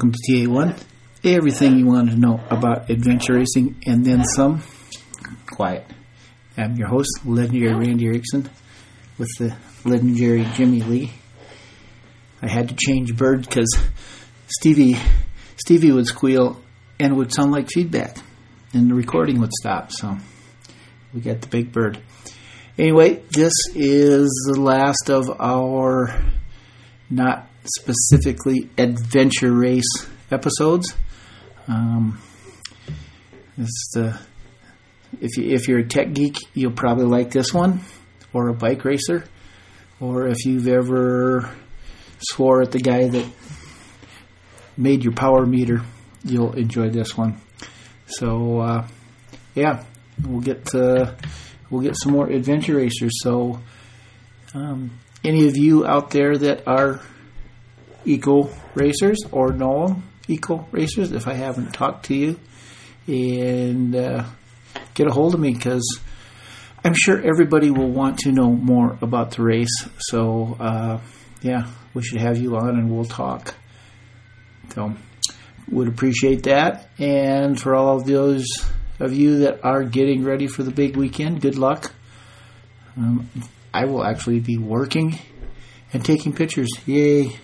Welcome to TA1. Everything you wanted to know about adventure racing and then some. Quiet. I'm your host, legendary Randy Erickson, with the legendary Jimmy Lee. I had to change bird because Stevie, Stevie would squeal and it would sound like feedback, and the recording would stop. So we got the big bird. Anyway, this is the last of our not specifically adventure race episodes. Um, it's the if you if you're a tech geek, you'll probably like this one, or a bike racer, or if you've ever swore at the guy that made your power meter, you'll enjoy this one. So uh, yeah, we'll get to, we'll get some more adventure racers. So um, any of you out there that are eco racers or know eco racers, if I haven't talked to you, and uh, get a hold of me because I'm sure everybody will want to know more about the race. So uh, yeah, we should have you on and we'll talk. So would appreciate that. And for all of those of you that are getting ready for the big weekend, good luck. Um, I will actually be working and taking pictures. Yay!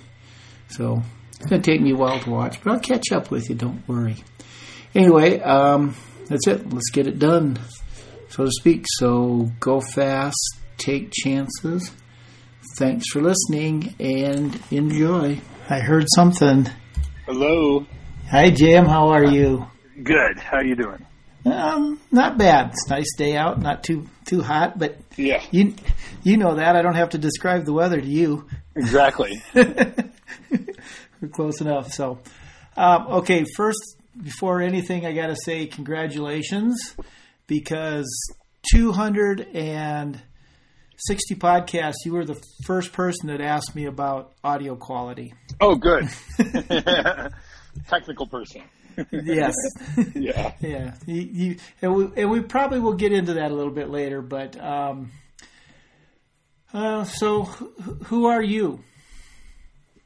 So it's going to take me a while to watch, but I'll catch up with you. Don't worry. Anyway, um, that's it. Let's get it done, so to speak. So go fast, take chances. Thanks for listening and enjoy. I heard something. Hello. Hi, Jim. How are you? Good. How are you doing? Um, not bad. It's a nice day out. Not too too hot, but Yeah. you you know that. I don't have to describe the weather to you. Exactly. We're close enough. So, um, okay. First, before anything, I got to say congratulations because 260 podcasts. You were the first person that asked me about audio quality. oh, good. Technical person. Yes. Yeah. yeah. You, you, and, we, and we probably will get into that a little bit later. But um, uh, so, who are you?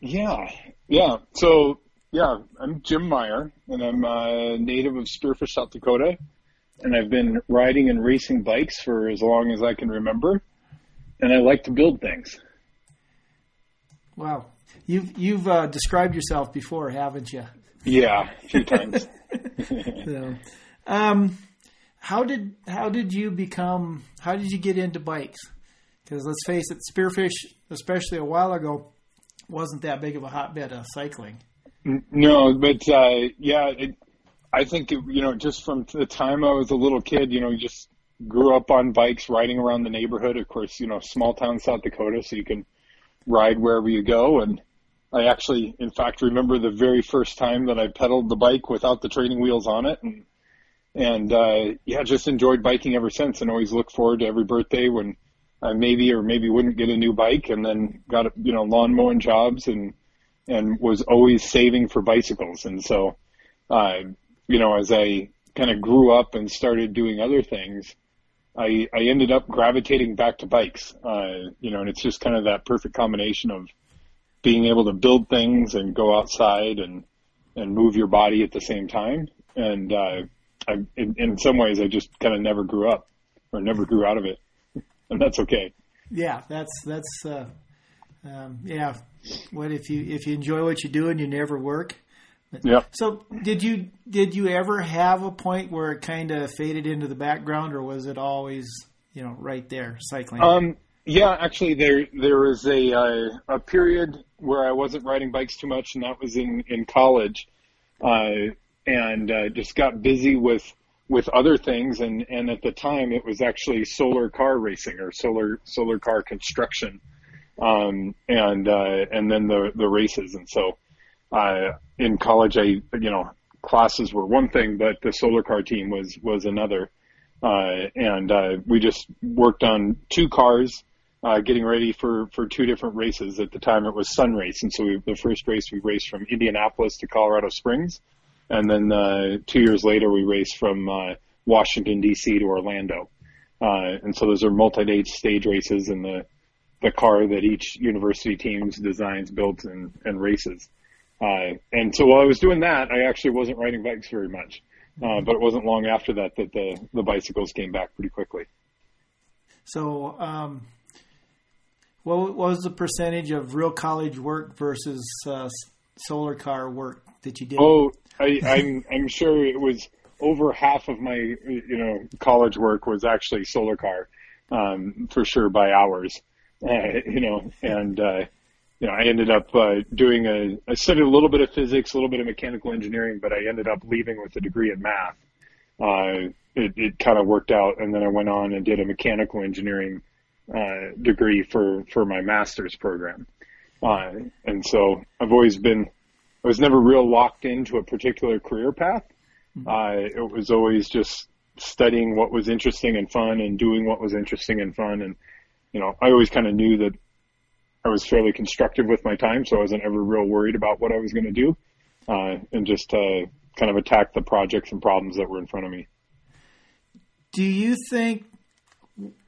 Yeah. Yeah. So, yeah, I'm Jim Meyer, and I'm a native of Spearfish, South Dakota, and I've been riding and racing bikes for as long as I can remember, and I like to build things. Wow. You've you've uh, described yourself before, haven't you? Yeah, a few times. So, um, how did how did you become? How did you get into bikes? Because let's face it, Spearfish, especially a while ago, wasn't that big of a hotbed of cycling. No, but uh, yeah, it, I think it, you know just from the time I was a little kid, you know, just grew up on bikes, riding around the neighborhood. Of course, you know, small town South Dakota, so you can ride wherever you go. And I actually, in fact, remember the very first time that I pedaled the bike without the training wheels on it, and and uh, yeah, just enjoyed biking ever since, and always look forward to every birthday when I maybe or maybe wouldn't get a new bike, and then got you know lawn mowing jobs and and was always saving for bicycles. And so, uh, you know, as I kind of grew up and started doing other things, I, I ended up gravitating back to bikes. Uh, you know, and it's just kind of that perfect combination of being able to build things and go outside and, and move your body at the same time. And, uh, I, in, in some ways, I just kind of never grew up or never grew out of it. And that's okay. Yeah, that's that's uh, um, yeah. What if you if you enjoy what you do and you never work? Yeah. So did you did you ever have a point where it kind of faded into the background, or was it always you know right there cycling? Um, yeah, actually, there there was a uh, a period where I wasn't riding bikes too much, and that was in in college, uh, and uh, just got busy with with other things, and and at the time it was actually solar car racing or solar solar car construction, um, and uh, and then the the races, and so uh, in college, I you know classes were one thing, but the solar car team was was another. Uh, and uh, we just worked on two cars, uh, getting ready for for two different races. At the time, it was Sunrayce, and so we, the first race we raced from Indianapolis to Colorado Springs, and then uh, two years later we raced from uh, Washington D.C. to Orlando. Uh, and so those are multi-day stage races, in the the car that each university teams designs, builds, and and races. Uh, and so while I was doing that, I actually wasn't riding bikes very much. Uh, but it wasn't long after that that the, the bicycles came back pretty quickly. So, um, what, was the percentage of real college work versus uh, solar car work that you did? Oh, I, I'm I'm sure it was over half of my you know college work was actually solar car, um, for sure by hours, uh, you know, and uh, you know I ended up uh, doing a I studied a little bit of physics, a little bit of mechanical engineering, but I ended up leaving with a degree in math. Uh, it, it kind of worked out, and then I went on and did a mechanical engineering uh, degree for for my master's program. Uh, and so I've always been, I was never real locked into a particular career path. Uh, it was always just studying what was interesting and fun and doing what was interesting and fun. And, you know, I always kind of knew that I was fairly constructive with my time, so I wasn't ever real worried about what I was going to do, uh, and just, uh, kind of attack the projects and problems that were in front of me. Do you think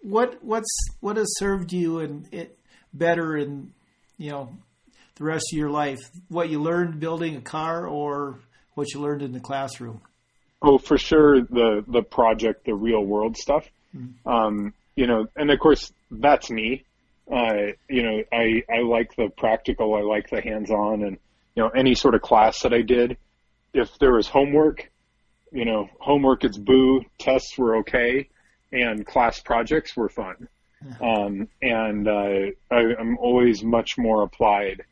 what what's what has served you and it better in you know the rest of your life? What you learned building a car, or what you learned in the classroom? Oh, for sure, the the project, the real world stuff. Mm-hmm. Um, you know, and of course that's me. Uh, you know, I I like the practical, I like the hands on, and you know, any sort of class that I did, if there was homework, you know, homework it's boo, tests were okay, and class projects were fun. Um, and uh, I, am always much more applied,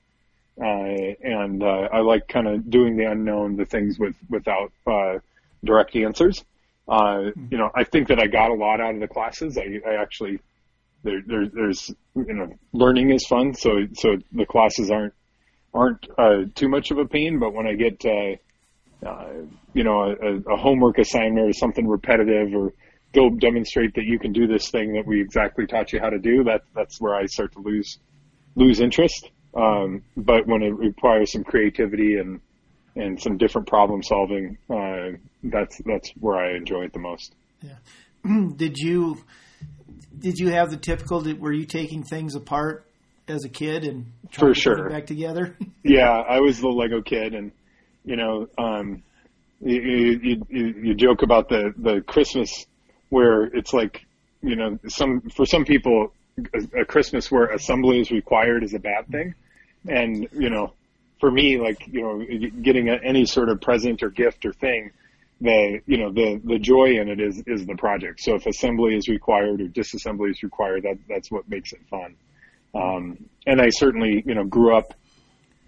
and uh, I like kind of doing the unknown, the things with without uh, direct answers. Uh, you know, I think that I got a lot out of the classes. I, I actually there, there, there's you know learning is fun, so so the classes aren't aren't uh, too much of a pain. But when I get you know a, a homework assignment or something repetitive or go demonstrate that you can do this thing that we exactly taught you how to do, that that's where I start to lose lose interest. Um, but when it requires some creativity and and some different problem solving, uh, that's that's where I enjoy it the most. Yeah. did you did you have the typical? Were you taking things apart as a kid and trying For to sure. put it back together? yeah, I was the Lego kid, and you know, um, you, you, you, you joke about the the Christmas where it's like, you know, some for some people, a, a Christmas where assembly is required is a bad thing, and you know, for me, like you know, getting a, any sort of present or gift or thing, the you know the the joy in it is is the project. So if assembly is required or disassembly is required, that that's what makes it fun. Um, and I certainly you know grew up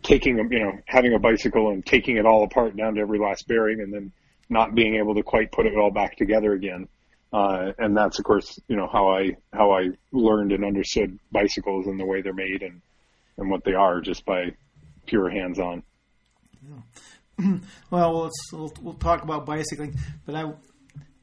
taking you know having a bicycle and taking it all apart down to every last bearing, and then not being able to quite put it all back together again. Uh, and that's of course, you know, how I, how I learned and understood bicycles and the way they're made and, and what they are just by pure hands on. Yeah. well, let's, we'll, we'll talk about bicycling, but I,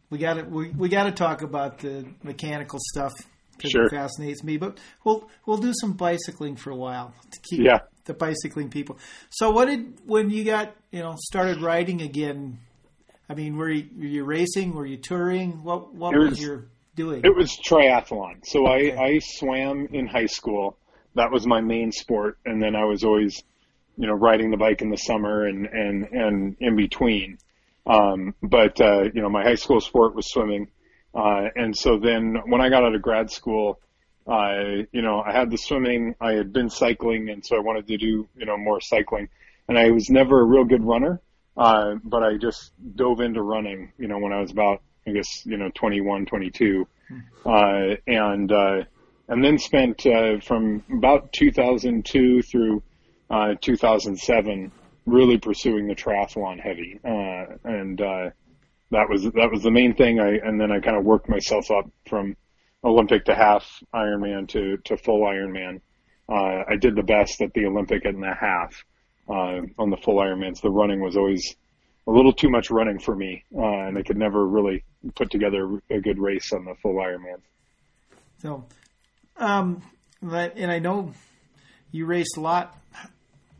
we got to, we, we got to talk about the mechanical stuff because sure. it fascinates me, but we'll, we'll do some bicycling for a while to keep yeah. the bicycling people. So what did, when you got, you know, started riding again, I mean, were you, were you racing? Were you touring? What what was, was, your doing? It was triathlon. So okay. I, I swam in high school. That was my main sport, and then I was always, you know, riding the bike in the summer and and and in between. Um, but uh, you know, my high school sport was swimming, uh, and so then when I got out of grad school, I you know I had the swimming. I had been cycling, and so I wanted to do you know more cycling. And I was never a real good runner. Uh, but I just dove into running, you know, when I was about, I guess, you know, 21, 22. Uh, and, uh, and then spent, uh, from about 2002 through, uh, 2007 really pursuing the triathlon heavy. Uh, and, uh, that was, that was the main thing. I, and then I kind of worked myself up from Olympic to half Ironman to, to full Ironman. Uh, I did the best at the Olympic and the half uh, on the full Ironmans. The running was always a little too much running for me, uh, and I could never really put together a good race on the full Ironman. So, um, and I know you raced a lot.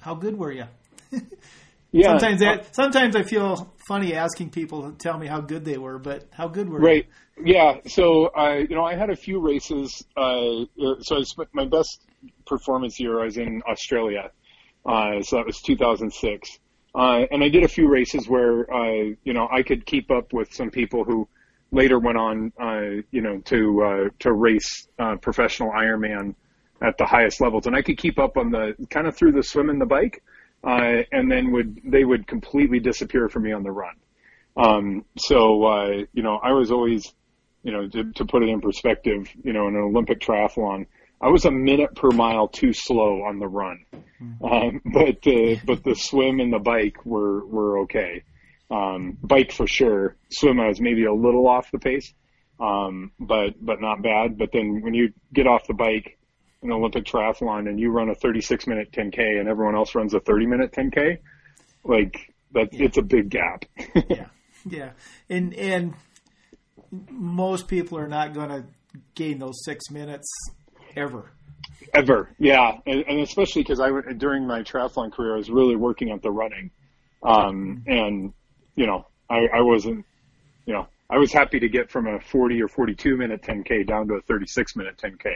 How good were you? yeah. Sometimes, that, sometimes I feel funny asking people to tell me how good they were, but how good were right. you? Right. Yeah. So I, you know, I had a few races. Uh, so I spent my best performance year. I was in Australia, Uh, so that was 2006. Uh, and I did a few races where, uh, you know, I could keep up with some people who later went on, uh, you know, to, uh, to race, uh, professional Ironman at the highest levels. And I could keep up on the, kind of through the swim and the bike, uh, and then would, they would completely disappear from me on the run. Um, so, uh, you know, I was always, you know, to, to put it in perspective, you know, in an Olympic triathlon, I was a minute per mile too slow on the run. Um, but the, but the swim and the bike were, were okay. Um, bike for sure. Swim, I was maybe a little off the pace. Um, but, but not bad. But then when you get off the bike in an Olympic triathlon and you run a 36 minute 10K and everyone else runs a 30 minute 10K, like that, yeah. it's a big gap. yeah. Yeah. And, and most people are not going to gain those six minutes ever. Ever, yeah, and, and especially because I during my triathlon career, I was really working at the running, um, and you know, I, I wasn't, you know, I was happy to get from a 40 or 42 minute 10k down to a 36 minute 10k,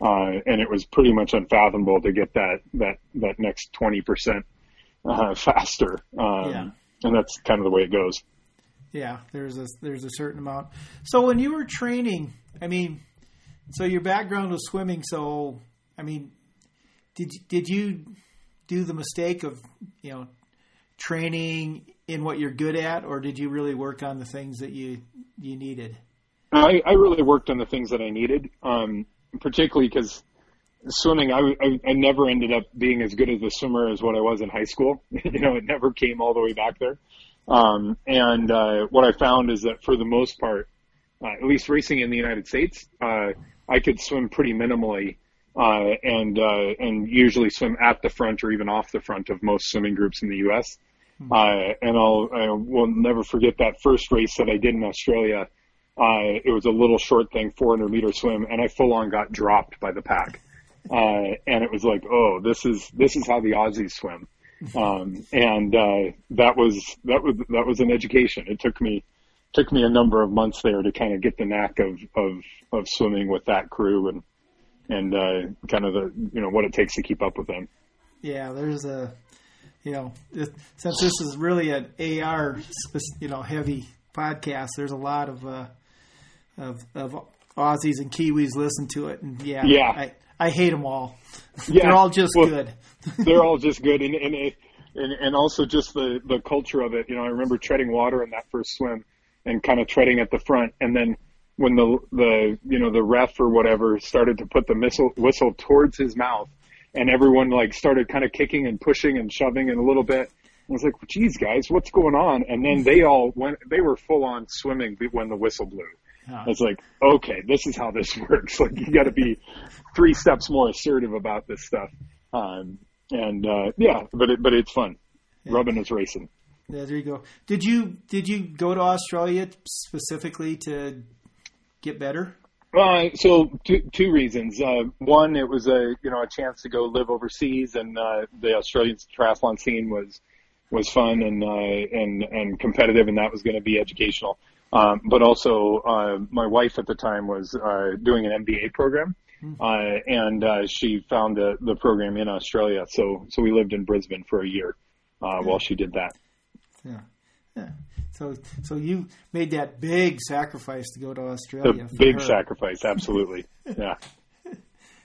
uh, and it was pretty much unfathomable to get that that that next 20 percent uh, faster. Um, yeah. and that's kind of the way it goes. Yeah, there's a there's a certain amount. So when you were training, I mean, so your background was swimming. So I mean, did did you do the mistake of you know training in what you're good at, or did you really work on the things that you you needed? I, I really worked on the things that I needed, um, particularly because swimming, I, I, I never ended up being as good as a swimmer as what I was in high school. you know, it never came all the way back there. Um, and uh, what I found is that for the most part, uh, at least racing in the United States, uh, I could swim pretty minimally, uh, and uh, and usually swim at the front or even off the front of most swimming groups in the U.S. Mm-hmm. Uh, and I'll I will never forget that first race that I did in Australia. Uh, it was a little short thing, 400 meter swim, and I full on got dropped by the pack. Uh, and it was like, oh, this is this is how the Aussies swim. Um, and uh, that was that was that was an education. It took me took me a number of months there to kind of get the knack of of of swimming with that crew and and uh, kind of the you know what it takes to keep up with them. Yeah, there's a you know since this is really an AR you know heavy podcast, there's a lot of uh, of of Aussies and Kiwis listen to it, and yeah, yeah. I I hate them all. Yeah. they're all just well, good. they're all just good, and and, and and also just the the culture of it. You know, I remember treading water in that first swim and kind of treading at the front, and then when the the you know the ref or whatever started to put the missile whistle towards his mouth, and everyone like started kind of kicking and pushing and shoving and a little bit. I was like, "Geez, guys, what's going on?" And then they all went. They were full on swimming when the whistle blew. I was like, "Okay, this is how this works. Like, you got to be three steps more assertive about this stuff." Um, and uh, yeah, but it, but it's fun. Yeah. Rubbing is racing. Yeah, there you go. Did you did you go to Australia specifically to get better? Uh, so two, two reasons. Uh, one, it was a you know a chance to go live overseas, and uh, the Australian triathlon scene was was fun and uh, and and competitive, and that was going to be educational. Um, but also, uh, my wife at the time was uh, doing an MBA program, hmm. uh, and uh, she found the, the program in Australia. So so we lived in Brisbane for a year uh, while she did that. Yeah, yeah. So, so you made that big sacrifice to go to Australia. The big her. sacrifice, absolutely. yeah.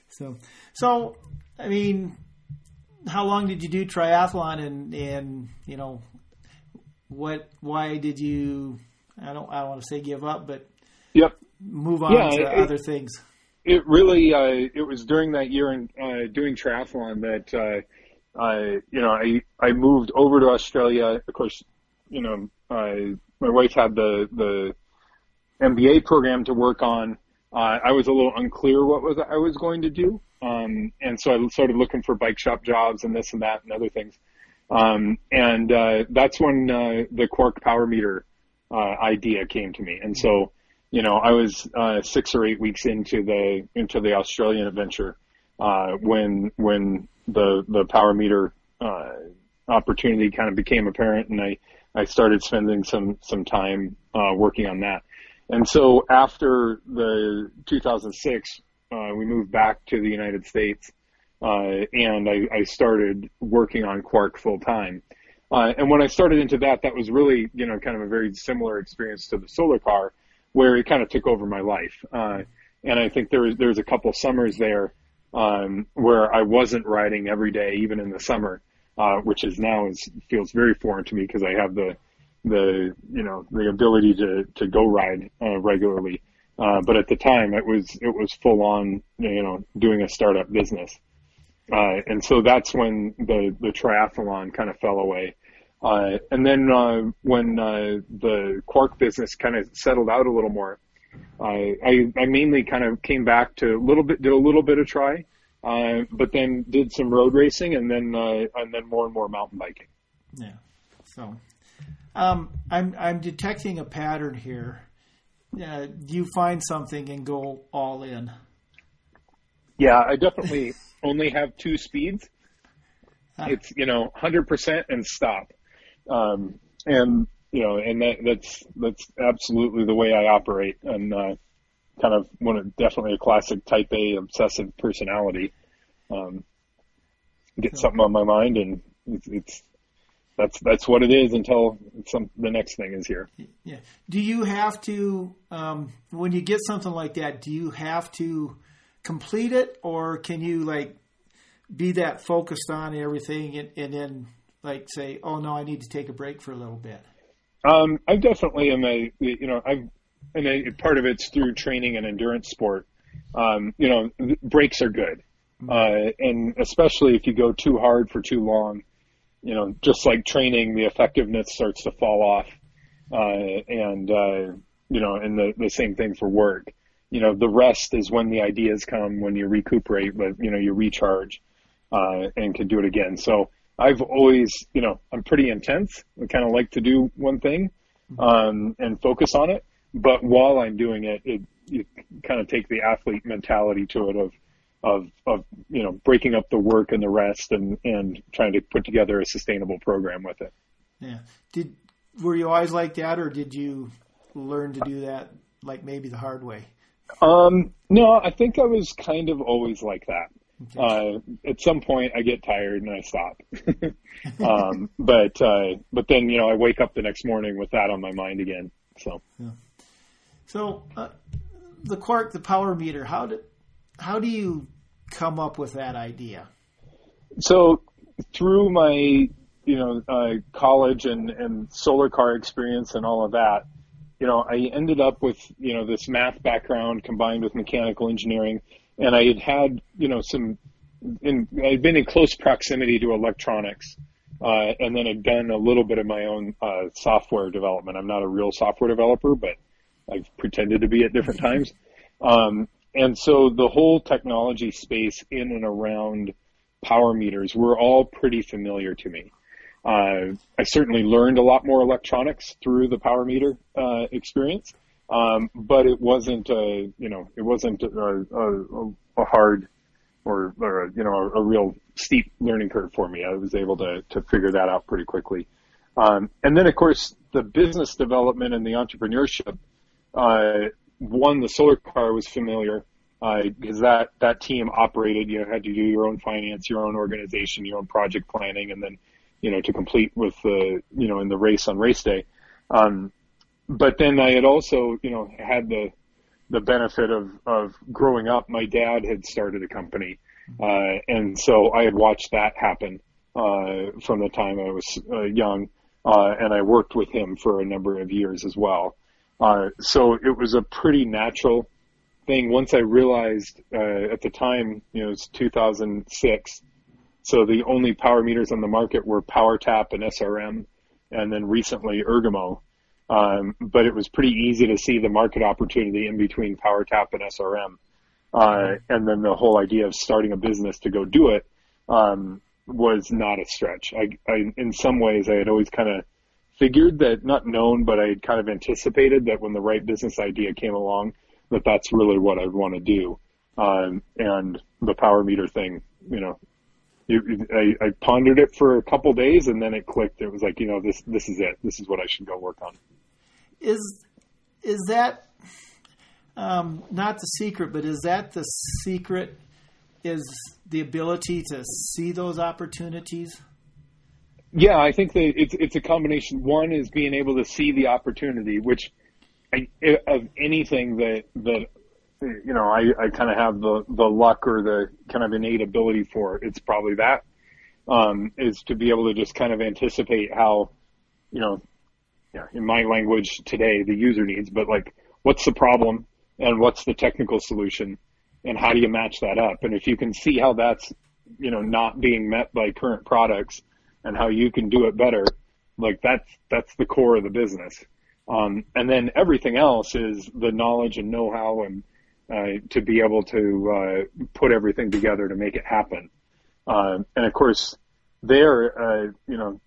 So, so I mean, how long did you do triathlon, and and you know, what? Why did you? I don't. I don't want to say give up, but yep, move on yeah, to it, other things. It really. Uh, it was during that year in uh, doing triathlon that. Uh, I, you know, I I moved over to Australia. Of course, you know, I, my wife had the, the MBA program to work on. Uh, I was a little unclear what was I was going to do. Um, and so I started looking for bike shop jobs and this and that and other things. Um, and, uh, that's when, uh, the Quarq power meter, uh, idea came to me. And so, you know, I was, uh, six or eight weeks into the, into the Australian adventure, uh, when, when the, the power meter, uh, opportunity kind of became apparent and I, I started spending some some time uh, working on that. And so after the 2006, uh, we moved back to the United States, uh, and I, I, started working on Quarq full time. Uh, and when I started into that, that was really, you know, kind of a very similar experience to the solar car, where it kind of took over my life. Uh, and I think there was there was a couple summers there um, where I wasn't riding every day, even in the summer, uh, which is now is feels very foreign to me because I have the the you know the ability to to go ride uh, regularly. Uh, but at the time, it was it was full on you know doing a startup business, uh, and so that's when the the triathlon kind of fell away. Uh, and then uh, when uh, the Quarq business kind of settled out a little more, I, I, I mainly kind of came back to a little bit did a little bit of tri, but then did some road racing and then and then more and more mountain biking. Yeah. So um, I'm I'm detecting a pattern here. Uh, you find something and go all in. Yeah, I definitely only have two speeds. It's you know 100% and stop, um, and you know, and that, that's that's absolutely the way I operate, and uh, kind of one of definitely a classic Type A obsessive personality. Um, get something on my mind, and it's, it's that's that's what it is until some the next thing is here. Yeah. Do you have to um, when you get something like that? Do you have to complete it, or can you like be that focused on everything and, and then like say, oh no, I need to take a break for a little bit? Um, I definitely am a you know I've and a, part of it's through training and endurance sport. Um, you know, breaks are good, mm-hmm. uh, and especially if you go too hard for too long you know, just like training, the effectiveness starts to fall off. Uh, and, uh, you know, and the, the same thing for work. You know, the rest is when the ideas come, when you recuperate, but, you know, you recharge, uh, and can do it again. So I've always, you know, I'm pretty intense. I kind of like to do one thing, um, and focus on it. But while I'm doing it, it, you kind of take the athlete mentality to it of, of of you know breaking up the work and the rest and and trying to put together a sustainable program with it. Yeah. Did were you always like that, or did you learn to do that like maybe the hard way? Um, no, I think I was kind of always like that. Uh, at some point, I get tired and I stop. um, but uh, but then you know I wake up the next morning with that on my mind again. So. Yeah. So uh, the Quarq, the power meter. How did how do you come up with that idea? So through my you know uh, college and and solar car experience and all of that, you know, I ended up with you know this math background combined with mechanical engineering, and I had had you know some. In, I'd been in close proximity to electronics, uh, and then I'd done a little bit of my own uh, software development. I'm not a real software developer, but I've pretended to be at different times. Um, and so the whole technology space in and around power meters were all pretty familiar to me. Uh, I certainly learned a lot more electronics through the power meter uh, experience, um, but it wasn't a you know it wasn't a, a, a hard or, or you know a, a, real steep learning curve for me. I was able to to figure that out pretty quickly. Um, and then of course the business development and the entrepreneurship uh, one, the solar car was familiar because uh, that that team operated. You know, had to do your own finance, your own organization, your own project planning, and then you know to complete with the you know in the race on race day. Um, but then I had also you know had the the benefit of of growing up. My dad had started a company, uh, and so I had watched that happen uh, from the time I was uh, young, uh, and I worked with him for a number of years as well. Uh, so it was a pretty natural thing. Once I realized uh, at the time, you know, it's 2006. So the only power meters on the market were PowerTap and SRM, and then recently Ergomo. Um, but it was pretty easy to see the market opportunity in between PowerTap and SRM. Uh, and then the whole idea of starting a business to go do it um, was not a stretch. I, I, in some ways, I had always kind of figured that, not known, but I had kind of anticipated that when the right business idea came along, that that's really what I'd want to do. Um, and the power meter thing, you know, you, I, I pondered it for a couple days and then it clicked. It was like, you know, this, this is it. This is what I should go work on. Is, is that, um, not the secret, but is that the secret is the ability to see those opportunities. Yeah, I think that it's it's a combination. One is being able to see the opportunity, which I, of anything that that you know I, I kind of have the the luck or the kind of innate ability for. It's probably that um, is to be able to just kind of anticipate how you know in my language today, the user needs, but like, what's the problem and what's the technical solution and how do you match that up? And if you can see how that's, you know, not being met by current products and how you can do it better, like that's, that's the core of the business. Um, and then everything else is the knowledge and know-how and, uh, to be able to, uh, put everything together to make it happen. Uh, and of course, there, uh, you know,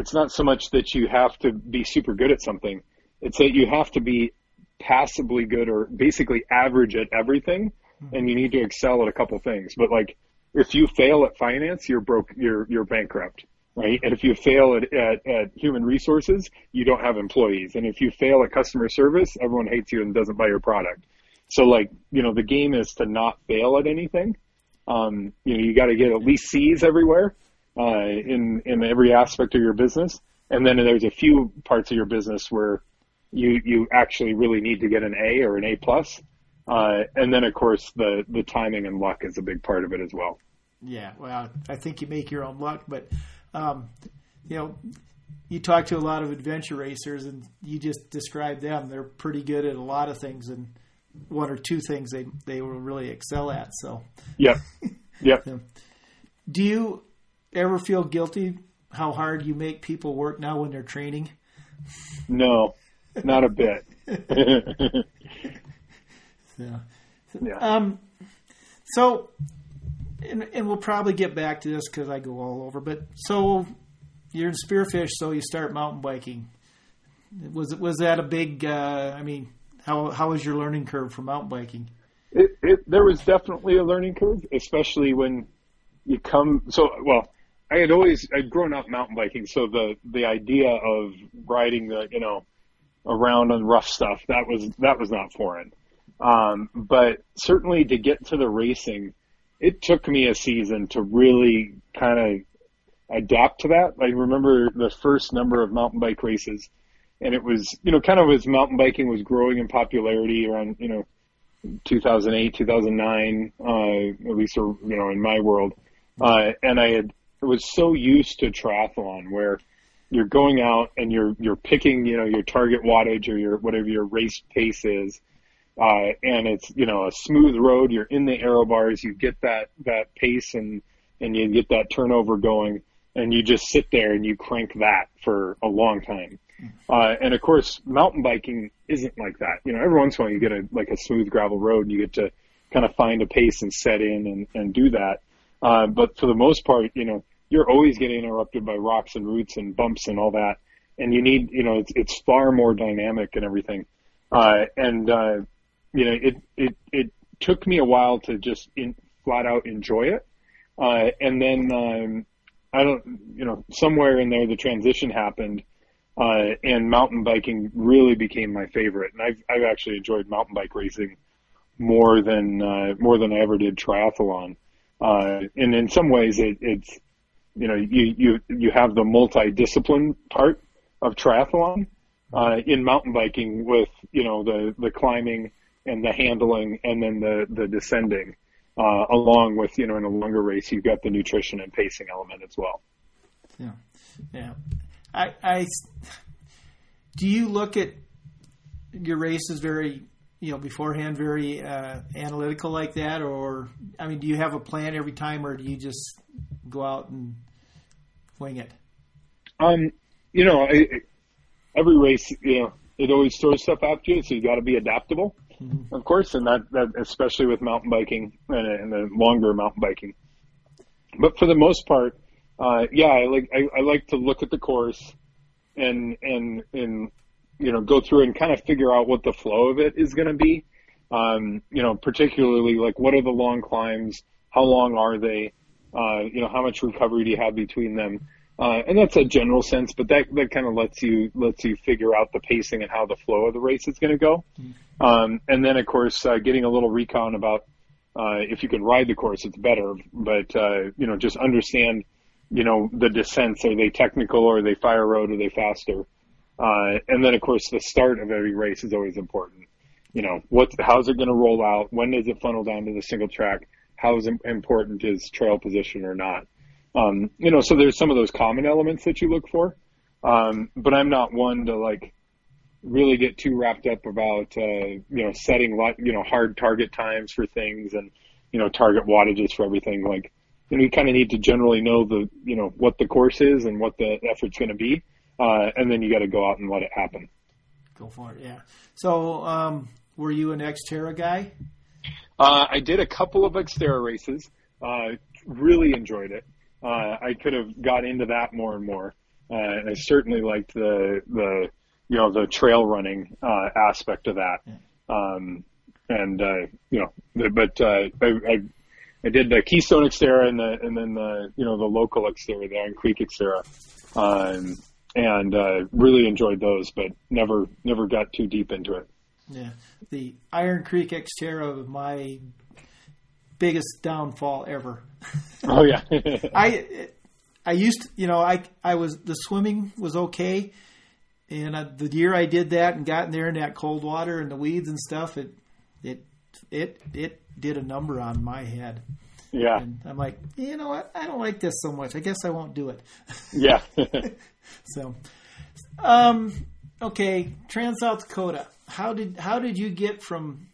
it's not so much that you have to be super good at something. It's that you have to be passably good or basically average at everything and you need to excel at a couple things. But like if you fail at finance, you're broke, you're, you're bankrupt, right? And if you fail at, at, at human resources, you don't have employees. And if you fail at customer service, everyone hates you and doesn't buy your product. So like, you know, the game is to not fail at anything. Um, you know, you got to get at least C's everywhere uh, in in every aspect of your business, and then there's a few parts of your business where you you actually really need to get an A or an A plus, uh, and then of course the the timing and luck is a big part of it as well. Yeah, well, I think you make your own luck, but um, you know, you talk to a lot of adventure racers, and you just describe them. They're pretty good at a lot of things, and one or two things they they will really excel at. So, yeah, yeah. Do you ever feel guilty how hard you make people work now when they're training? No, not a bit. yeah. yeah. Um, so, and, and we'll probably get back to this because I go all over. But so you're in Spearfish, so you start mountain biking. Was was that a big? Uh, I mean, how how was your learning curve for mountain biking? It, it there was definitely a learning curve, especially when you come. So well, I had always I'd grown up mountain biking, so the the idea of riding the you know around on rough stuff that was that was not foreign. Um, but certainly to get to the racing, it took me a season to really kind of adapt to that. I remember the first number of mountain bike races, and it was you know kind of as mountain biking was growing in popularity around you know 2008 2009 uh, at least you know in my world. Uh, and I had was so used to triathlon where you're going out and you're you're picking you know your target wattage or your whatever your race pace is uh, and it's you know a smooth road. You're in the aero bars. You get that that pace and and you get that turnover going and you just sit there and you crank that for a long time. Uh, and of course mountain biking isn't like that. You know every once in a while you get a like a smooth gravel road and you get to kind of find a pace and set in and, and do that. Uh, but for the most part, you know, you're always getting interrupted by rocks and roots and bumps and all that. And you need, you know, it's, it's far more dynamic and everything. Uh, and, uh, you know, it, it, it took me a while to just in, flat out enjoy it. Uh, and then, um, I don't, you know, somewhere in there the transition happened, uh, and mountain biking really became my favorite. And I've, I've actually enjoyed mountain bike racing more than, uh, more than I ever did triathlon. Uh, and in some ways it, it's, you know, you, you, you have the multi-discipline part of triathlon, uh, in mountain biking with, you know, the, the climbing and the handling and then the, the descending, uh, along with, you know, in a longer race, you've got the nutrition and pacing element as well. Yeah. Yeah. I, I, do you look at your races very, you know, beforehand, very uh, analytical like that, or I mean, do you have a plan every time, or do you just go out and wing it? Um, you know, I, every race, you know, it always throws stuff at you, so you got to be adaptable, mm-hmm. of course, and that, that especially with mountain biking and, and the longer mountain biking. But for the most part, uh, yeah, I like I, I like to look at the course and and and you know go through and kind of figure out what the flow of it is going to be. Um, you know, particularly like what are the long climbs? How long are they? Uh, you know, how much recovery do you have between them? Uh, and that's a general sense, but that, that kind of lets you, lets you figure out the pacing and how the flow of the race is going to go. Mm-hmm. Um, and then of course, uh, getting a little recon about, Uh, if you can ride the course, it's better. But uh, you know, just understand, you know, the descents. Are they technical? Or are they fire road? Are they faster? Uh, and then, of course, the start of every race is always important. You know, what's how's it going to roll out? When does it funnel down to the single track? How important is trail position or not? Um, you know, so there's some of those common elements that you look for. Um, but I'm not one to like really get too wrapped up about uh, you know setting like, you know hard target times for things and you know target wattages for everything. Like you know you kind of need to generally know the you know what the course is and what the effort's going to be, uh, and then you got to go out and let it happen. Go for it, yeah. So, um, were you an Xterra guy? Uh, I did a couple of Xterra races. Uh, really enjoyed it. Uh, I could have got into that more and more. Uh, and I certainly liked the the you know the trail running uh, aspect of that. Um, and uh, you know, but uh, I, I I did the Keystone Xterra and the and then the you know the local Xterra, the Iron Creek Xterra, um, and uh, really enjoyed those, but never never got too deep into it. Yeah, the Iron Creek Xterra, my biggest downfall ever. Oh yeah, I I used to, you know I I was the swimming was okay and I, the year I did that and got in there in that cold water and the weeds and stuff, it it it it did a number on my head. Yeah. And I'm like, you know what? I don't like this so much. I guess I won't do it. Yeah. so, um, okay, Trans South Dakota. How did how did you get from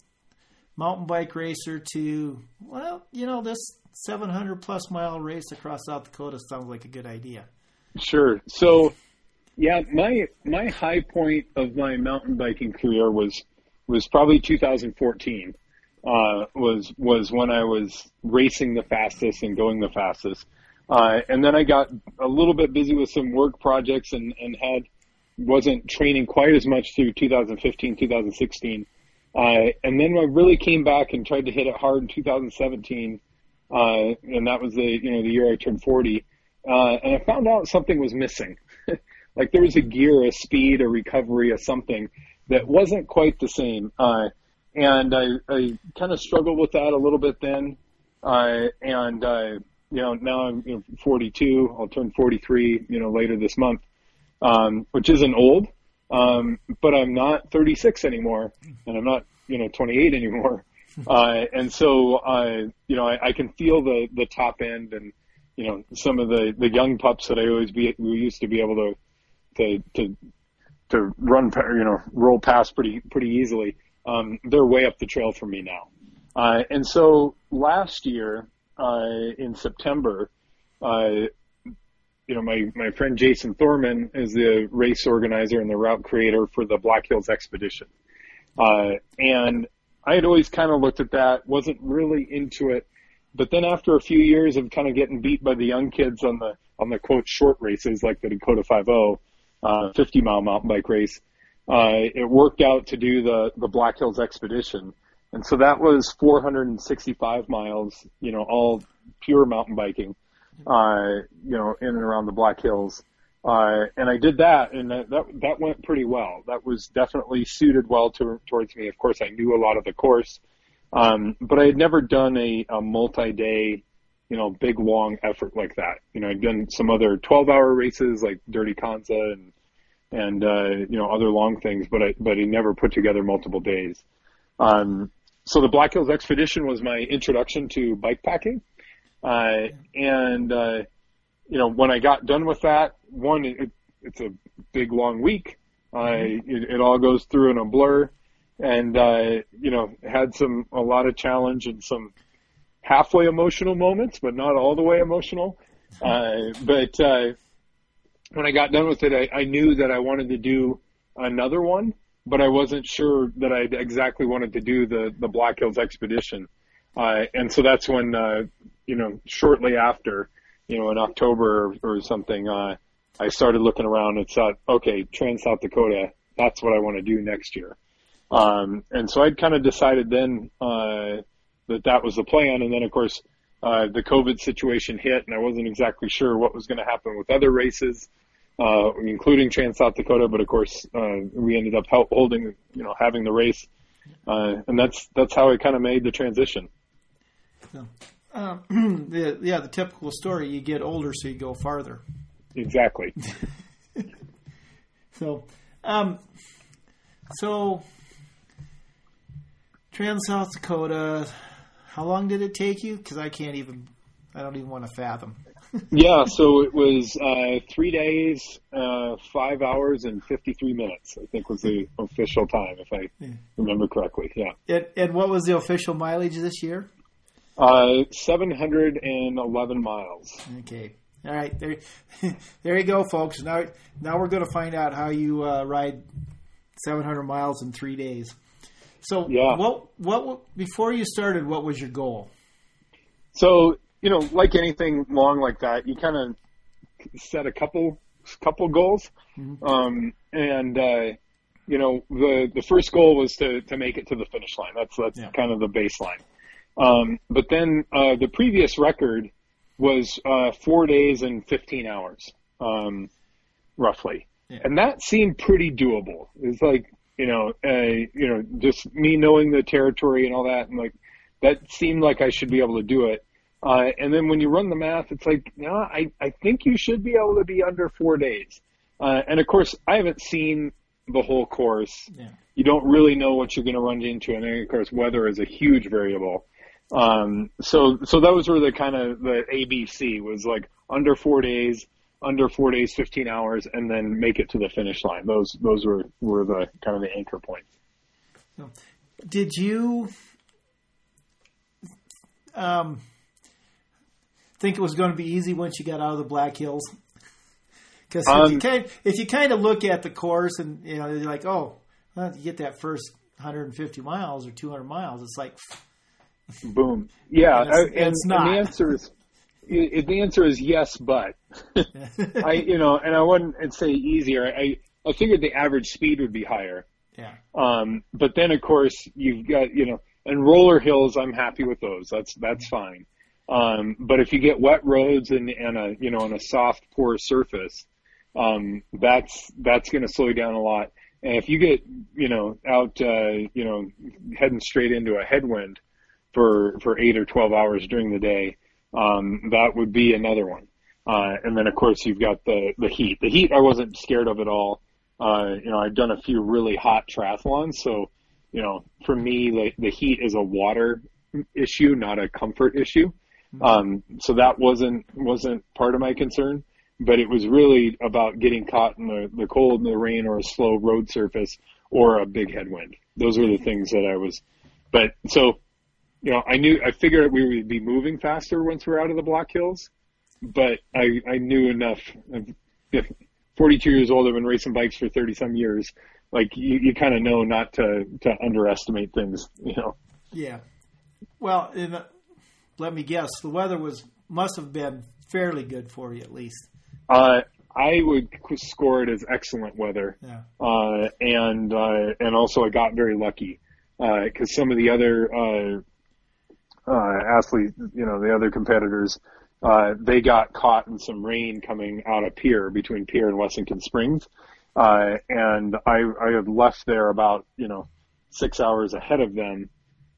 mountain bike racer to well, you know, this 700 plus mile race across South Dakota sounds like a good idea. Sure. So yeah, my my high point of my mountain biking career was was probably 2014. Uh, was was when I was racing the fastest and going the fastest, uh, and then I got a little bit busy with some work projects and and had wasn't training quite as much through 2015 2016, uh, and then I really came back and tried to hit it hard in 2017, uh, and that was the you know the year I turned 40, uh, and I found out something was missing. Like there was a gear, a speed, a recovery, a something that wasn't quite the same. Uh, and I, I kind of struggled with that a little bit then. Uh, and, uh, you know, now I'm you know, 42. I'll turn 43, you know, later this month, um, which isn't old. Um, but I'm not 36 anymore and I'm not, you know, 28 anymore. Uh, and so, I, you know, I, I can feel the, the top end and, you know, some of the, the young pups that I always be, we used to be able to to to to run, you know, roll past pretty pretty easily. Um, they're way up the trail for me now. Uh, and so last year uh, in September, uh, you know, my my friend Jason Thorman is the race organizer and the route creator for the Black Hills Expedition, uh, and I had always kind of looked at that, wasn't really into it. But then after a few years of kind of getting beat by the young kids on the on the quote short races like the Dakota 50, uh, 50 mile mountain bike race. Uh, it worked out to do the, the Black Hills expedition. And so that was 465 miles, you know, all pure mountain biking, uh, you know, in and around the Black Hills. Uh, and I did that and that, that, that went pretty well. That was definitely suited well to, towards me. Of course, I knew a lot of the course. Um, but I had never done a, a multi-day, you know, big long effort like that. You know, I'd done some other 12 hour races like Dirty Kanza and, and, uh, you know, other long things, but I, but he never put together multiple days. Um, so the Black Hills Expedition was my introduction to bike packing. Uh, and, uh, you know, when I got done with that, one, it, it's a big long week. I, it, it all goes through in a blur and, uh, you know, had some, a lot of challenge and some, halfway emotional moments, but not all the way emotional. Uh, but uh, when I got done with it, I, I knew that I wanted to do another one, but I wasn't sure that I exactly wanted to do the the Black Hills expedition. Uh, and so that's when, uh, you know, shortly after, you know, in October or, or something, uh, I started looking around and thought, okay, Trans South Dakota, that's what I want to do next year. Um, and so I'd kind of decided then, uh, that that was the plan. And then of course, uh, the COVID situation hit and I wasn't exactly sure what was going to happen with other races, uh, including Trans South Dakota. But of course, uh, we ended up holding, you know, having the race. Uh, and that's, that's how I kind of made the transition. So, um, the, yeah, the typical story: you get older, so you go farther. Exactly. So, um, so Trans South Dakota. How long did it take you? Because I can't even. I don't even want to fathom. yeah, so it was uh, three days, uh, five hours, and 53 minutes, I think was the official time, if I Yeah. remember correctly. Yeah. And, and what was the official mileage this year? Uh, 711 miles. Okay. All right. There, there you go, folks. Now, now we're going to find out how you uh, ride 700 miles in three days. So, Yeah. what, what, before you started, what was your goal? So, you know, like anything long like that, you kind of set a couple couple goals. Um, and uh, you know, the the first goal was to to make it to the finish line. That's that's Yeah. kind of the baseline. Um, but then uh, the previous record was uh, four days and 15 hours, um, roughly, Yeah. and that seemed pretty doable. It's like you know, uh, you know, just me knowing the territory and all that, and like that seemed like I should be able to do it. Uh, and then when you run the math, it's like, no, I, I think you should be able to be under four days. Uh, and of course, I haven't seen the whole course. Yeah. You don't really know what you're going to run into. And then of course, weather is a huge variable. Um, so, so those were the kind of the ABC was like under four days, under four days, 15 hours, and then make it to the finish line. Those, those were, were the kind of the anchor points. Did you um, think it was going to be easy once you got out of the Black Hills? Because if, you Um, kind, if you kind of look at the course and you know you're like, oh, well, you get that first 150 miles or 200 miles, it's like Boom. Yeah, And it's- I- and and, it's and not. the answer is the answer is yes, but I you know, and I wouldn't say easier. I I figured the average speed would be higher. yeah, Um, but then of course you've got you know, and roller hills. I'm happy with those. That's that's fine. Um, but if you get wet roads and, and a you know on a soft poor surface, um, that's that's going to slow you down a lot. And if you get you know out uh, you know heading straight into a headwind for for eight or twelve hours during the day, um, that would be another one. Uh, and then of course you've got the the heat. The heat I wasn't scared of at all. Uh, you know I've done a few really hot triathlons, so you know for me the the heat is a water issue, not a comfort issue. Um, so that wasn't wasn't part of my concern, but it was really about getting caught in the, the cold and the rain or a slow road surface or a big headwind. Those were the things that I was. But so, you know, I knew I figured we would be moving faster once we we're out of the Black Hills, but I I knew enough. If 42 years old, I've been racing bikes for 30 some years. Like you, you kind of know not to to underestimate things. You know. yeah. Well, in, uh, let me guess, the weather was must have been fairly good for you at least. Uh, I would score it as excellent weather. Yeah. uh, and uh, and also I got very lucky because some of the other uh, uh, athletes, you know, the other competitors, uh, they got caught in some rain coming out of Pierre between Pierre and Wessington Springs, uh, and I I had left there about you know six hours ahead of them.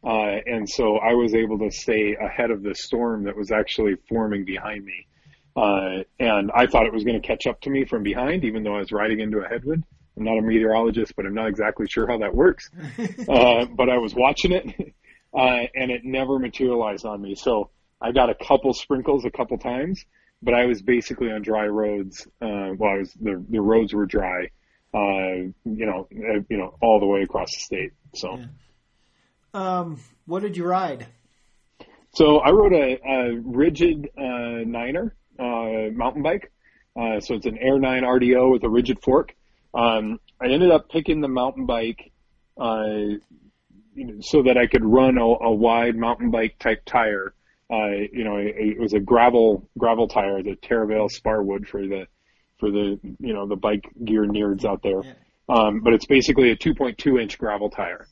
Uh, and so I was able to stay ahead of the storm that was actually forming behind me. Uh, and I thought it was going to catch up to me from behind, even though I was riding into a headwind. I'm not a meteorologist, but I'm not exactly sure how that works. uh, but I was watching it, uh, and it never materialized on me. So I got a couple sprinkles a couple times, but I was basically on dry roads. Uh, well, I was the the roads were dry, uh, you know, uh, you know, all the way across the state. So. Yeah. Um, what did you ride? So I rode a, a rigid uh, niner uh, mountain bike. Uh, so it's an Air 9 RDO with a rigid fork. Um, I ended up picking the mountain bike uh, so that I could run a, a wide mountain bike type tire. Uh, you know, it, it was a gravel gravel tire, the Teravail Sparwood for the for the you know the bike gear nerds out there. Yeah. Um, but it's basically a 2.2 inch gravel tire.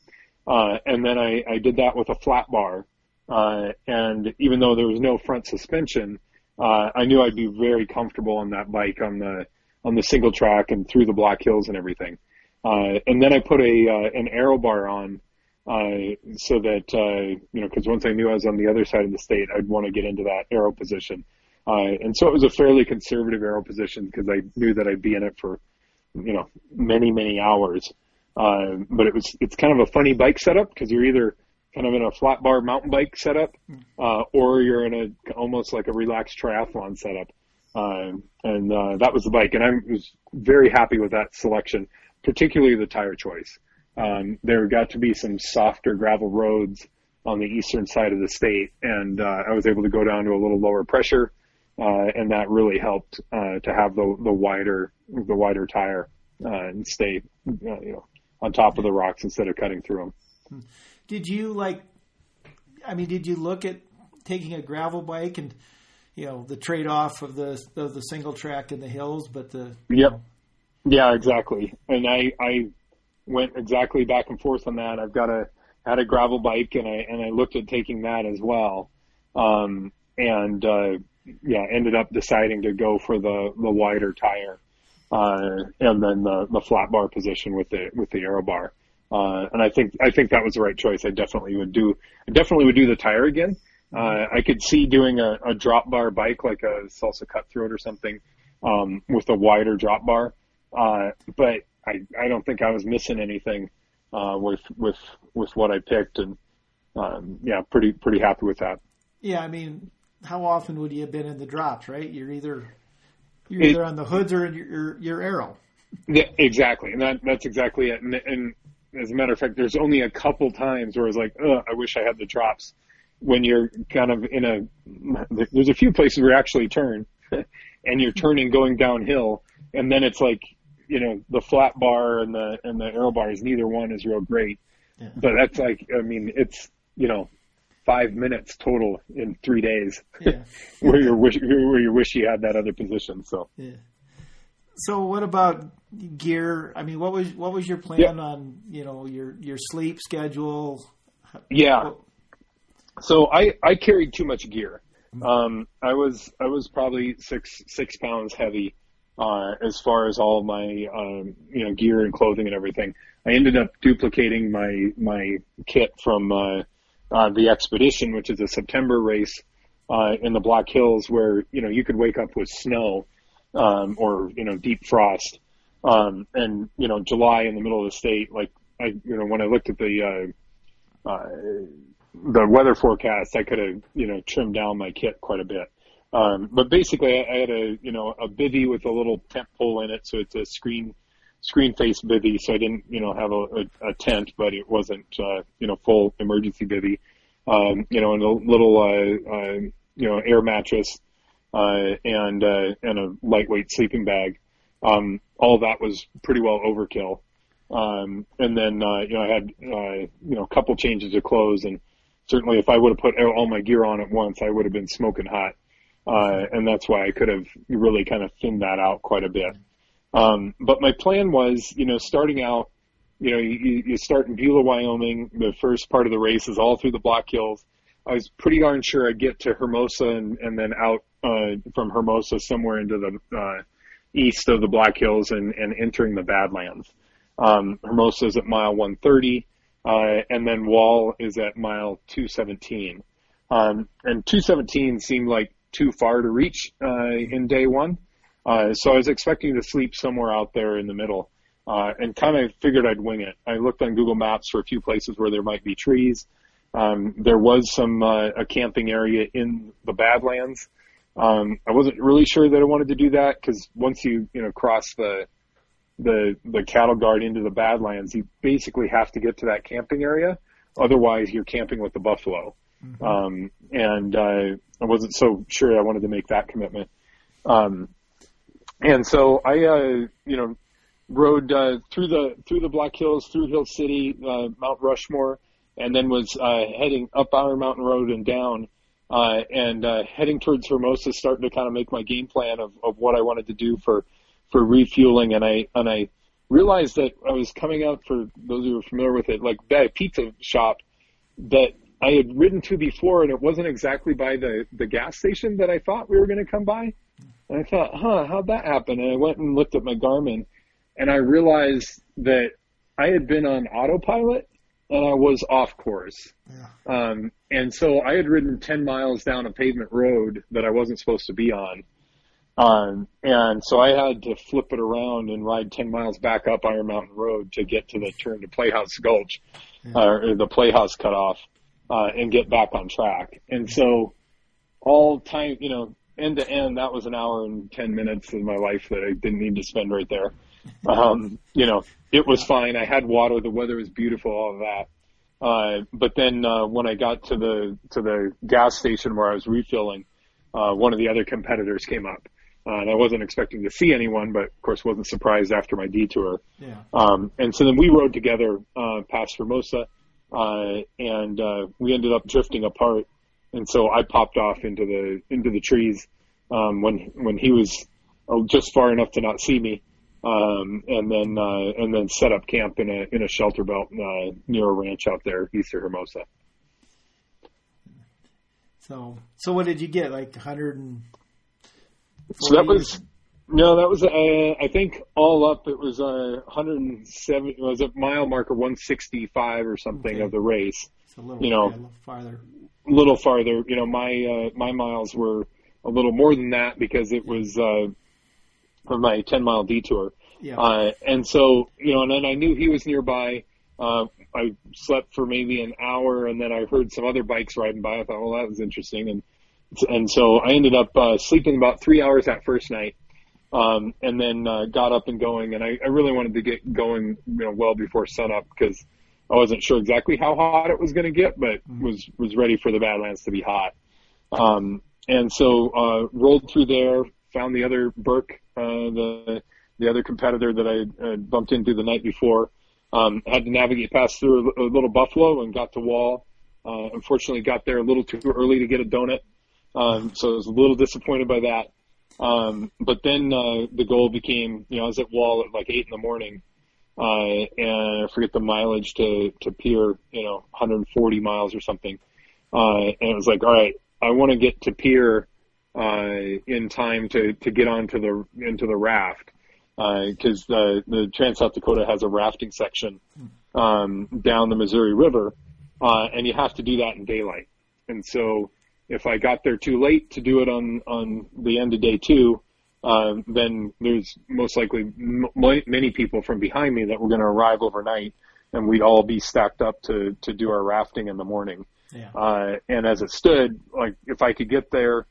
Uh, and then I, I did that with a flat bar. Uh, and even though there was no front suspension, uh, I knew I'd be very comfortable on that bike on the, on the single track and through the Black Hills and everything. Uh, and then I put a, uh, an aero bar on, uh, so that uh, you know, because once I knew I was on the other side of the state, I'd want to get into that aero position. Uh, and so it was a fairly conservative aero position because I knew that I'd be in it for you know many many hours. Uh, but it was it's kind of a funny bike setup because you're either kind of in a flat bar mountain bike setup, uh, or you're in a almost like a relaxed triathlon setup. Uh, and uh, that was the bike, and I was very happy with that selection, particularly the tire choice. Um, there got to be some softer gravel roads on the eastern side of the state, and uh, I was able to go down to a little lower pressure, uh, and that really helped uh, to have the the wider the wider tire uh, and stay uh, you know on top of the rocks instead of cutting through them. Did you like? I mean, did you look at taking a gravel bike and you know the trade off of the of the single track in the hills, but the Yep. Yeah, exactly. And I I went exactly back and forth on that. I've got a had a gravel bike and I and I looked at taking that as well. Um and uh yeah, ended up deciding to go for the the wider tire. Uh and then the the flat bar position with the with the aero bar. Uh and I think I think that was the right choice. I definitely would do I definitely would do the tire again. Uh I could see doing a, a drop bar bike like a salsa cutthroat or something um with a wider drop bar. Uh, but I, I don't think I was missing anything uh, with with with what I picked, and um, yeah, pretty pretty happy with that. yeah, I mean, how often would you have been in the drops? Right, you're either you're It- either on the hoods or in your your, your aero. Yeah, exactly, and that that's exactly it. And, and as a matter of fact, there's only a couple times where I was like, I wish I had the drops. When you're kind of in a, there's a few places where you actually turn, and you're turning going downhill, and then it's like, you know, the flat bar and the and the aero bars. Neither one is real great, Yeah. but that's like, I mean, it's you know, five minutes total in three days Yeah. where you wish where you wish you had that other position. So. Yeah. So what about gear? I mean, what was what was your plan Yeah. on you know your your sleep schedule? Yeah. So I, I carried too much gear. Um, I was I was probably six six pounds heavy uh, as far as all my um, you know gear and clothing and everything. I ended up duplicating my my kit from uh, uh, the expedition, which is a September race uh, in the Black Hills, where you know you could wake up with snow um, or you know deep frost, um, and you know July in the middle of the state. Like I you know when I looked at the uh, uh, the weather forecast, I could have, you know, trimmed down my kit quite a bit. Um, but basically, I, I had a, you know, a bivy with a little tent pole in it, so it's a screen, screen face bivy. So I didn't, you know, have a, a, a tent, but it wasn't, uh, you know, full emergency bivy. Um, you know, and a little, uh, uh, you know, air mattress, uh, and uh, and a lightweight sleeping bag. Um, all that was pretty well overkill. Um, and then, uh, you know, I had, uh, you know, a couple changes of clothes and certainly if I would have put all my gear on at once, I would have been smoking hot. Uh, and that's why I could have really kind of thinned that out quite a bit. Um, but my plan was, you know, starting out, you know, you, you start in Beulah, Wyoming. The first part of the race is all through the Black Hills. I was pretty darn sure I'd get to Hermosa and, and then out, uh, from Hermosa somewhere into the, uh, east of the Black Hills and, and entering the Badlands. Um, Hermosa is at mile 130. Uh, and then Wall is at mile 217. Um, and 217 seemed like too far to reach uh, in day one. Uh, so I was expecting to sleep somewhere out there in the middle uh, and kind of figured I'd wing it. I looked on Google Maps for a few places where there might be trees. Um, there was some uh, a camping area in the Badlands. Um, I wasn't really sure that I wanted to do that because once you you know cross the the the cattle guard into the Badlands, you basically have to get to that camping area. Otherwise, you're camping with the buffalo. Um, and uh, I wasn't so sure I wanted to make that commitment. Um, and so I, uh, you know, rode uh, through the through the Black Hills, through Hill City, uh, Mount Rushmore, and then was uh, heading up Iron Mountain Road and down, uh, and uh, heading towards Hermosa, starting to kind of make my game plan of, of what I wanted to do for for refueling, and I and I realized that I was coming out for those who are familiar with it, like a pizza shop that I had ridden to before, and it wasn't exactly by the the gas station that I thought we were going to come by. And I thought, huh, how'd that happen? And I went and looked at my Garmin, and I realized that I had been on autopilot and I was off course. Yeah. Um, and so I had ridden 10 miles down a pavement road that I wasn't supposed to be on. Um, and so I had to flip it around and ride 10 miles back up Iron Mountain Road to get to the turn to Playhouse Gulch, uh, or the Playhouse cutoff, uh, and get back on track. And so all time, you know, end to end, that was an hour and 10 minutes of my life that I didn't need to spend right there. Um, you know, it was fine. I had water. The weather was beautiful, all of that. Uh, but then, uh, when I got to the, to the gas station where I was refilling, uh, one of the other competitors came up. Uh, and I wasn't expecting to see anyone, but of course wasn't surprised after my detour. Yeah. Um, and so then we rode together, uh, past Hermosa, uh, and, uh, we ended up drifting apart. And so I popped off into the, into the trees, um, when, when he was uh, just far enough to not see me. Um, and then, uh, and then set up camp in a, in a shelter belt, uh, near a ranch out there east of Hermosa. So, so what did you get? Like 100 and So that was no, that was uh, I think all up it was uh, 107. It was a mile marker 165 or something Okay. of the race. It's a little, you know, yeah, a little farther. A little farther, you know, my uh, my miles were a little more than that because it was uh, for my 10 mile detour. Yeah. Uh, and so, you know, and then I knew he was nearby. Uh, I slept for maybe an hour and then I heard some other bikes riding by. I thought, well, that was interesting. And, and so I ended up, uh, sleeping about three hours that first night. Um, and then, uh, got up and going and I, I really wanted to get going, you know, well before sunup because I wasn't sure exactly how hot it was going to get, but was, was ready for the Badlands to be hot. Um, and so, uh, rolled through there, found the other Burke, uh, the, the other competitor that I uh, bumped into the night before. Um, had to navigate past through a, a little buffalo and got to wall. Uh, unfortunately got there a little too early to get a donut. Um, so I was a little disappointed by that. Um, but then, uh, the goal became, you know, I was at wall at like eight in the morning. Uh, and I forget the mileage to, to Pierre, you know, 140 miles or something. Uh, and it was like, all right, I want to get to Pierre, uh, in time to, to get onto the, into the raft because the the Trans South Dakota has a rafting section um, down the Missouri River, uh, and you have to do that in daylight. And so, if I got there too late to do it on on the end of day two, um, then there's most likely m- m- many people from behind me that were going to arrive overnight, and we'd all be stacked up to to do our rafting in the morning. Yeah. Uh, and as it stood, like if I could get there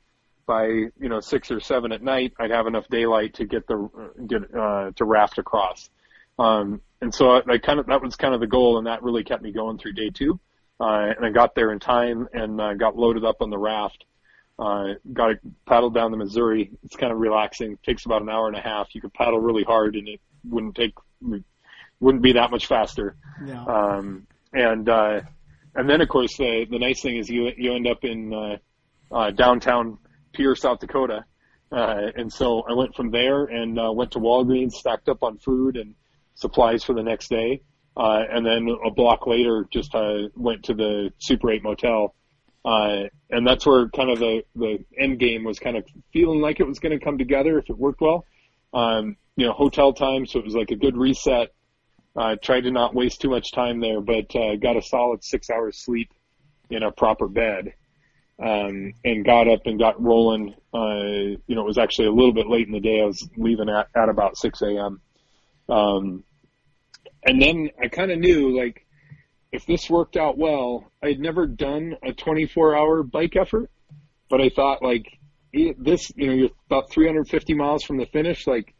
by you know six or seven at night, I'd have enough daylight to get the get uh, to raft across. Um, and so I, I kind of that was kind of the goal, and that really kept me going through day two. Uh, and I got there in time and uh, got loaded up on the raft. Uh, got to paddle down the Missouri. It's kind of relaxing. It takes about an hour and a half. You could paddle really hard, and it wouldn't take wouldn't be that much faster. No. Um, and uh, and then of course the the nice thing is you you end up in uh, uh, downtown Pierre, South Dakota. Uh, and so I went from there and uh, went to Walgreens, stacked up on food and supplies for the next day. Uh, and then a block later, just uh, went to the Super 8 motel. Uh, and that's where kind of the, the end game was kind of feeling like it was going to come together if it worked well. Um, you know, hotel time, so it was like a good reset. Uh, tried to not waste too much time there, but uh, got a solid six hours sleep in a proper bed um, and got up and got rolling. Uh, you know, it was actually a little bit late in the day. I was leaving at, at about 6 a.m. Um, and then I kind of knew like if this worked out well, I'd never done a 24 hour bike effort, but I thought like it, this, you know, you're about 350 miles from the finish. Like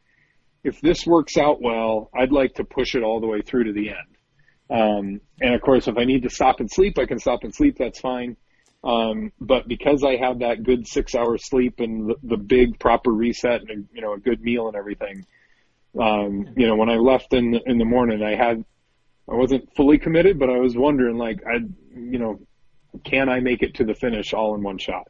if this works out well, I'd like to push it all the way through to the end. Um, and of course, if I need to stop and sleep, I can stop and sleep. That's fine. Um, but because I have that good six hours sleep and the, the big proper reset and, you know, a good meal and everything, um, you know, when I left in the, in the morning, I had, I wasn't fully committed, but I was wondering like, I, you know, can I make it to the finish all in one shot?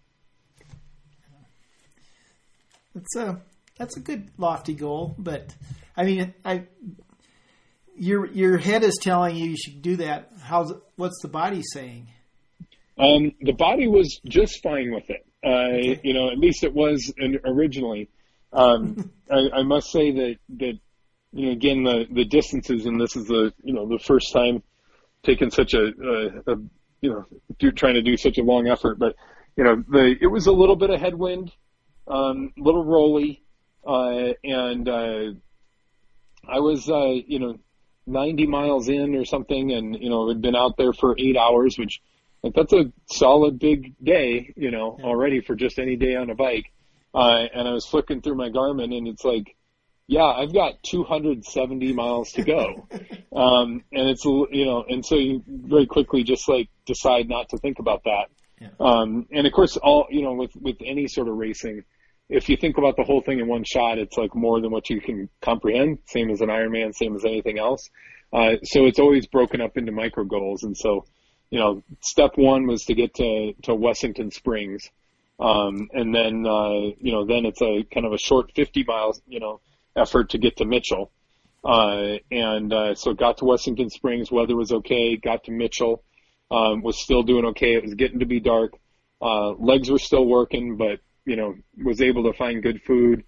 That's a that's a good lofty goal, but I mean, I your your head is telling you you should do that. How's what's the body saying? Um, the body was just fine with it. Uh, you know, at least it was in, originally. Um, I, I must say that, that, you know, again, the, the distances, and this is the, you know, the first time taking such a, a, a you know do, trying to do such a long effort. But you know, the it was a little bit of headwind, um, little rolly, uh, and uh, I was uh, you know 90 miles in or something, and you know had been out there for eight hours, which like that's a solid big day, you know, already for just any day on a bike. Uh, and I was flicking through my Garmin, and it's like, yeah, I've got 270 miles to go. um, and it's, you know, and so you very quickly just like decide not to think about that. Yeah. Um, and of course, all, you know, with, with any sort of racing, if you think about the whole thing in one shot, it's like more than what you can comprehend. Same as an Ironman, same as anything else. Uh, so it's always broken up into micro goals. And so, you know, step one was to get to, to Wessington Springs. Um, and then, uh, you know, then it's a kind of a short 50 miles, you know, effort to get to Mitchell. Uh, and, uh, so got to Wessington Springs, weather was okay, got to Mitchell, um, was still doing okay. It was getting to be dark. Uh, legs were still working, but, you know, was able to find good food.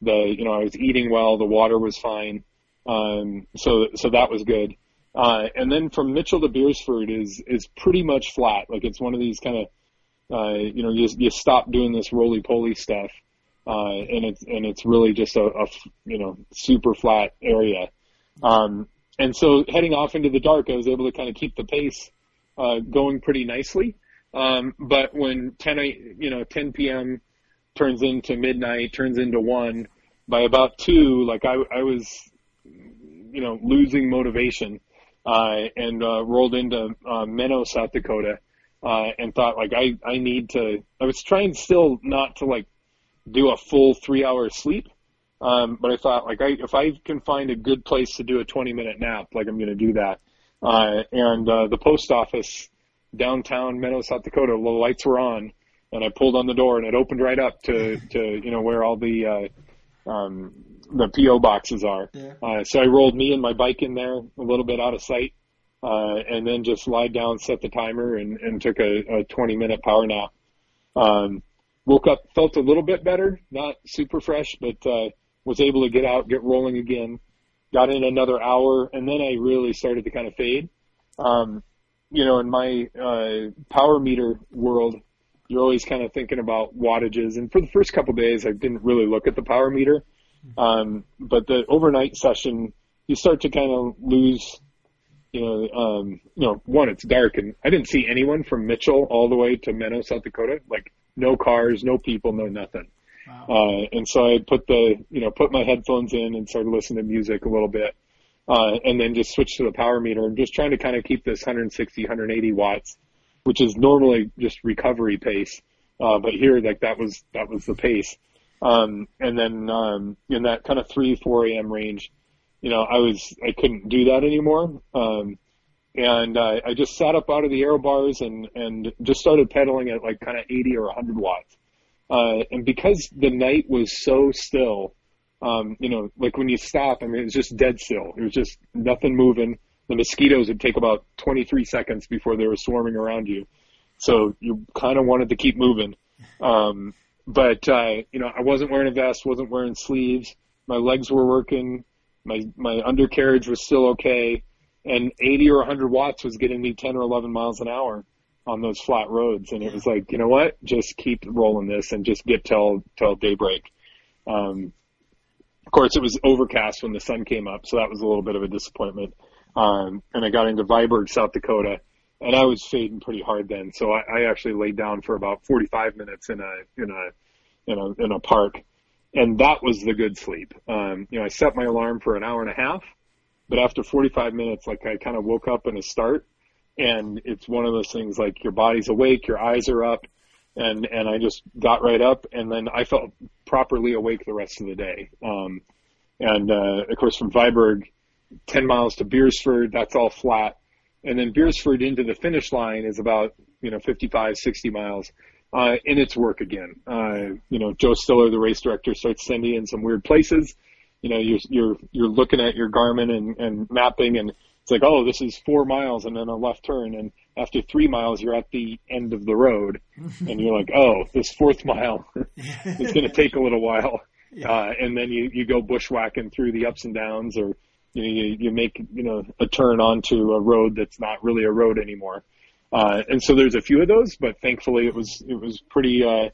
The, you know, I was eating well, the water was fine. Um, so, so that was good. Uh, and then from Mitchell to Beresford is, is pretty much flat. Like it's one of these kind of, uh, you know, you, you stop doing this roly poly stuff, uh, and it's, and it's really just a, a, you know, super flat area. Um, and so heading off into the dark, I was able to kind of keep the pace, uh, going pretty nicely. Um, but when 10, you know, 10 p.m. turns into midnight, turns into one, by about two, like I, I was, you know, losing motivation uh, and uh, rolled into uh, Menno, South Dakota, uh, and thought like I I need to. I was trying still not to like do a full three hour sleep, um, but I thought like I if I can find a good place to do a 20 minute nap, like I'm going to do that. Uh, and uh, the post office downtown Menno, South Dakota, the lights were on, and I pulled on the door and it opened right up to to you know where all the uh, um, the PO boxes are. Yeah. Uh, so I rolled me and my bike in there a little bit out of sight, uh, and then just lied down, set the timer, and, and took a, a 20 minute power nap. Um, woke up, felt a little bit better, not super fresh, but uh, was able to get out, get rolling again. Got in another hour, and then I really started to kind of fade. Um, you know, in my uh, power meter world, you're always kind of thinking about wattages. And for the first couple days, I didn't really look at the power meter. Um, but the overnight session, you start to kind of lose, you know, um, you know, one, it's dark and I didn't see anyone from Mitchell all the way to Menno, South Dakota. Like no cars, no people, no nothing. Wow. Uh, and so I put the, you know, put my headphones in and started listening to music a little bit. Uh, and then just switched to the power meter and just trying to kind of keep this 160, 180 watts, which is normally just recovery pace. Uh, but here, like that was, that was the pace. Um, and then, um, in that kind of 3, 4 a.m. range, you know, I was, I couldn't do that anymore. Um, and, uh, I just sat up out of the aero bars and, and just started pedaling at like kind of 80 or 100 watts. Uh, and because the night was so still, um, you know, like when you stop, I mean, it was just dead still. It was just nothing moving. The mosquitoes would take about 23 seconds before they were swarming around you. So you kind of wanted to keep moving. Um, but uh, you know, I wasn't wearing a vest, wasn't wearing sleeves. My legs were working. My my undercarriage was still okay, and 80 or 100 watts was getting me 10 or 11 miles an hour on those flat roads. And it was like, you know what? Just keep rolling this and just get till till daybreak. Um, of course, it was overcast when the sun came up, so that was a little bit of a disappointment. Um, and I got into Viborg, South Dakota, and I was fading pretty hard then. So I, I actually laid down for about 45 minutes in a in a in a in a park, and that was the good sleep. Um, you know, I set my alarm for an hour and a half, but after 45 minutes, like I kind of woke up in a start, and it's one of those things like your body's awake, your eyes are up, and and I just got right up, and then I felt properly awake the rest of the day. Um, and uh, of course, from Viborg, 10 miles to Beresford, that's all flat and then Beresford into the finish line is about you know 55, 60 miles. Uh, and it's work again. Uh, you know, Joe Stiller, the race director, starts sending in some weird places. You know, you're you're you're looking at your Garmin and, and mapping, and it's like, oh, this is four miles and then a left turn, and after three miles, you're at the end of the road, and you're like, oh, this fourth mile is going to take a little while, yeah. uh, and then you you go bushwhacking through the ups and downs, or you know, you, you make you know a turn onto a road that's not really a road anymore. Uh, and so there's a few of those, but thankfully it was it was pretty uh,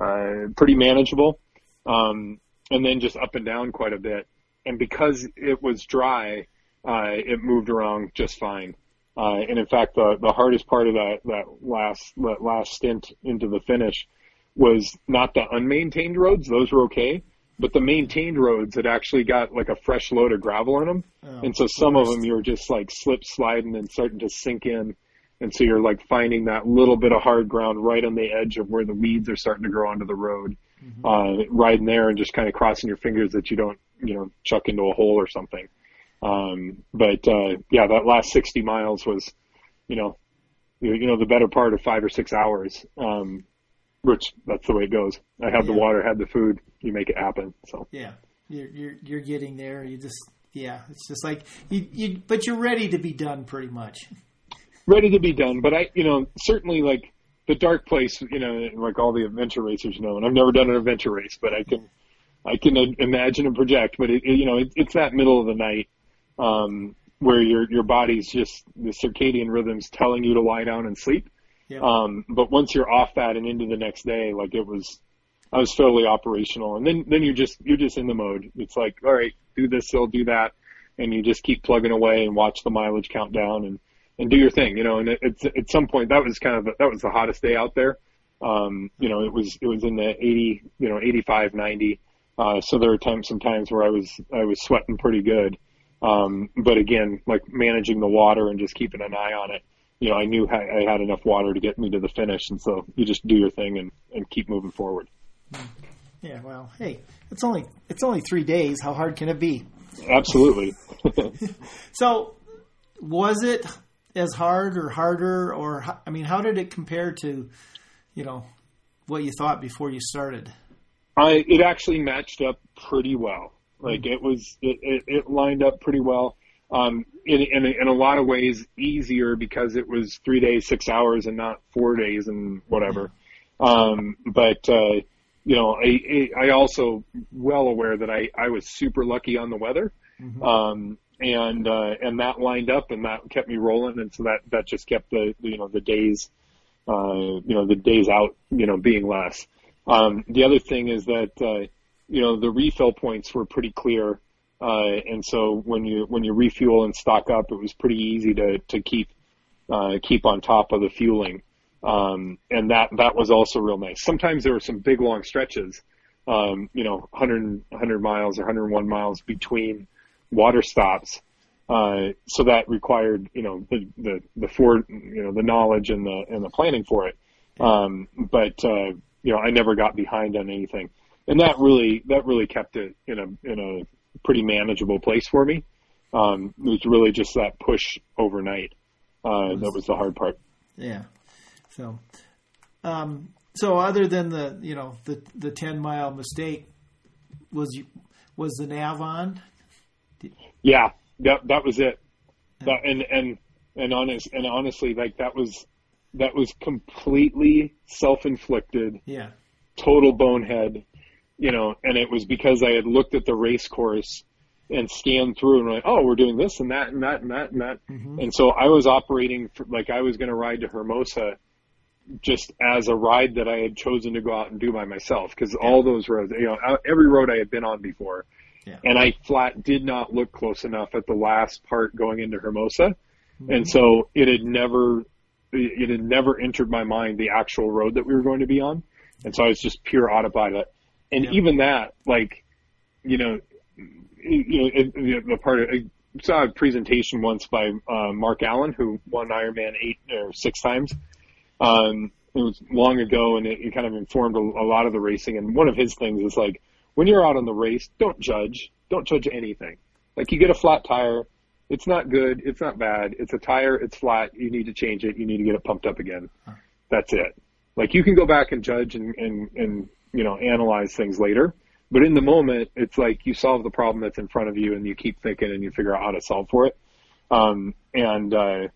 uh, pretty manageable. Um, and then just up and down quite a bit. And because it was dry, uh, it moved around just fine. Uh, and in fact, the, the hardest part of that, that last, that last stint into the finish was not the unmaintained roads. Those were okay. But the maintained roads had actually got like a fresh load of gravel in them. Oh, and so some of them you were just like slip sliding and starting to sink in. And so you're like finding that little bit of hard ground right on the edge of where the weeds are starting to grow onto the road mm-hmm. uh, riding there and just kind of crossing your fingers that you don't, you know, chuck into a hole or something. Um, but, uh, yeah, that last 60 miles was, you know, you know, the better part of five or six hours. Um, which that's the way it goes. I had yeah. the water, had the food, you make it happen. So yeah, you're, you're, you're getting there. You just, yeah, it's just like you, you, but you're ready to be done pretty much. Ready to be done. But I, you know, certainly like the dark place, you know, like all the adventure racers know, and I've never done an adventure race, but I can, I can imagine and project. But it, it you know, it, it's that middle of the night um, where your your body's just the circadian rhythms telling you to lie down and sleep. Yeah. Um, but once you're off that and into the next day, like it was, I was totally operational. And then then you're just you're just in the mode. It's like, all right, do this, I'll do that, and you just keep plugging away and watch the mileage count down and and do your thing, you know. And it's at some point that was kind of that was the hottest day out there. Um, you know, it was it was in the 80, you know, 85, 90. Uh, so there were times sometimes where I was I was sweating pretty good. Um, but again, like managing the water and just keeping an eye on it. You know, I knew I had enough water to get me to the finish, and so you just do your thing and, and keep moving forward. Yeah, well, hey, it's only it's only three days. How hard can it be? Absolutely. so, was it as hard or harder, or I mean, how did it compare to, you know, what you thought before you started? I it actually matched up pretty well. Like mm-hmm. it was, it, it, it, lined up pretty well. Um, in, in, in a lot of ways easier because it was three days, six hours, and not four days and whatever. Um, but uh, you know, I, I also well aware that I I was super lucky on the weather. Mm-hmm. Um, and uh, and that lined up and that kept me rolling, and so that that just kept the you know the days, uh, you know the days out you know being less. Um, the other thing is that uh, you know the refill points were pretty clear, uh, and so when you when you refuel and stock up, it was pretty easy to to keep uh, keep on top of the fueling, um, and that that was also real nice. Sometimes there were some big long stretches, um, you know, 100 100 miles or 101 miles between water stops. Uh, so that required, you know, the, the, the for, you know, the knowledge and the, and the planning for it. Um, but, uh, you know, I never got behind on anything. And that really, that really kept it in a, in a pretty manageable place for me. Um, it was really just that push overnight. Uh, that was the hard part. Yeah. So, um, so other than the, you know, the, the 10 mile mistake, was was the nav on? Yeah, that that was it. That, and and and honest and honestly, like that was that was completely self inflicted. Yeah. Total bonehead, you know, and it was because I had looked at the race course and scanned through and like, oh, we're doing this and that and that and that and that. Mm-hmm. And so I was operating for, like I was going to ride to Hermosa just as a ride that I had chosen to go out and do by myself because yeah. all those roads, you know, every road I had been on before, and I flat did not look close enough at the last part going into Hermosa. Mm-hmm. And so it had never, it had never entered my mind the actual road that we were going to be on. And so I was just pure autopilot. And yeah. even that, like, you know, you know, it, the part of, I saw a presentation once by uh, Mark Allen, who won Ironman eight or six times. Um, it was long ago, and it, it kind of informed a, a lot of the racing. And one of his things is like, when you're out on the race, don't judge. Don't judge anything. Like you get a flat tire, it's not good, it's not bad. It's a tire, it's flat. You need to change it. You need to get it pumped up again. That's it. Like you can go back and judge and and and you know analyze things later, but in the moment, it's like you solve the problem that's in front of you and you keep thinking and you figure out how to solve for it. Um, and uh,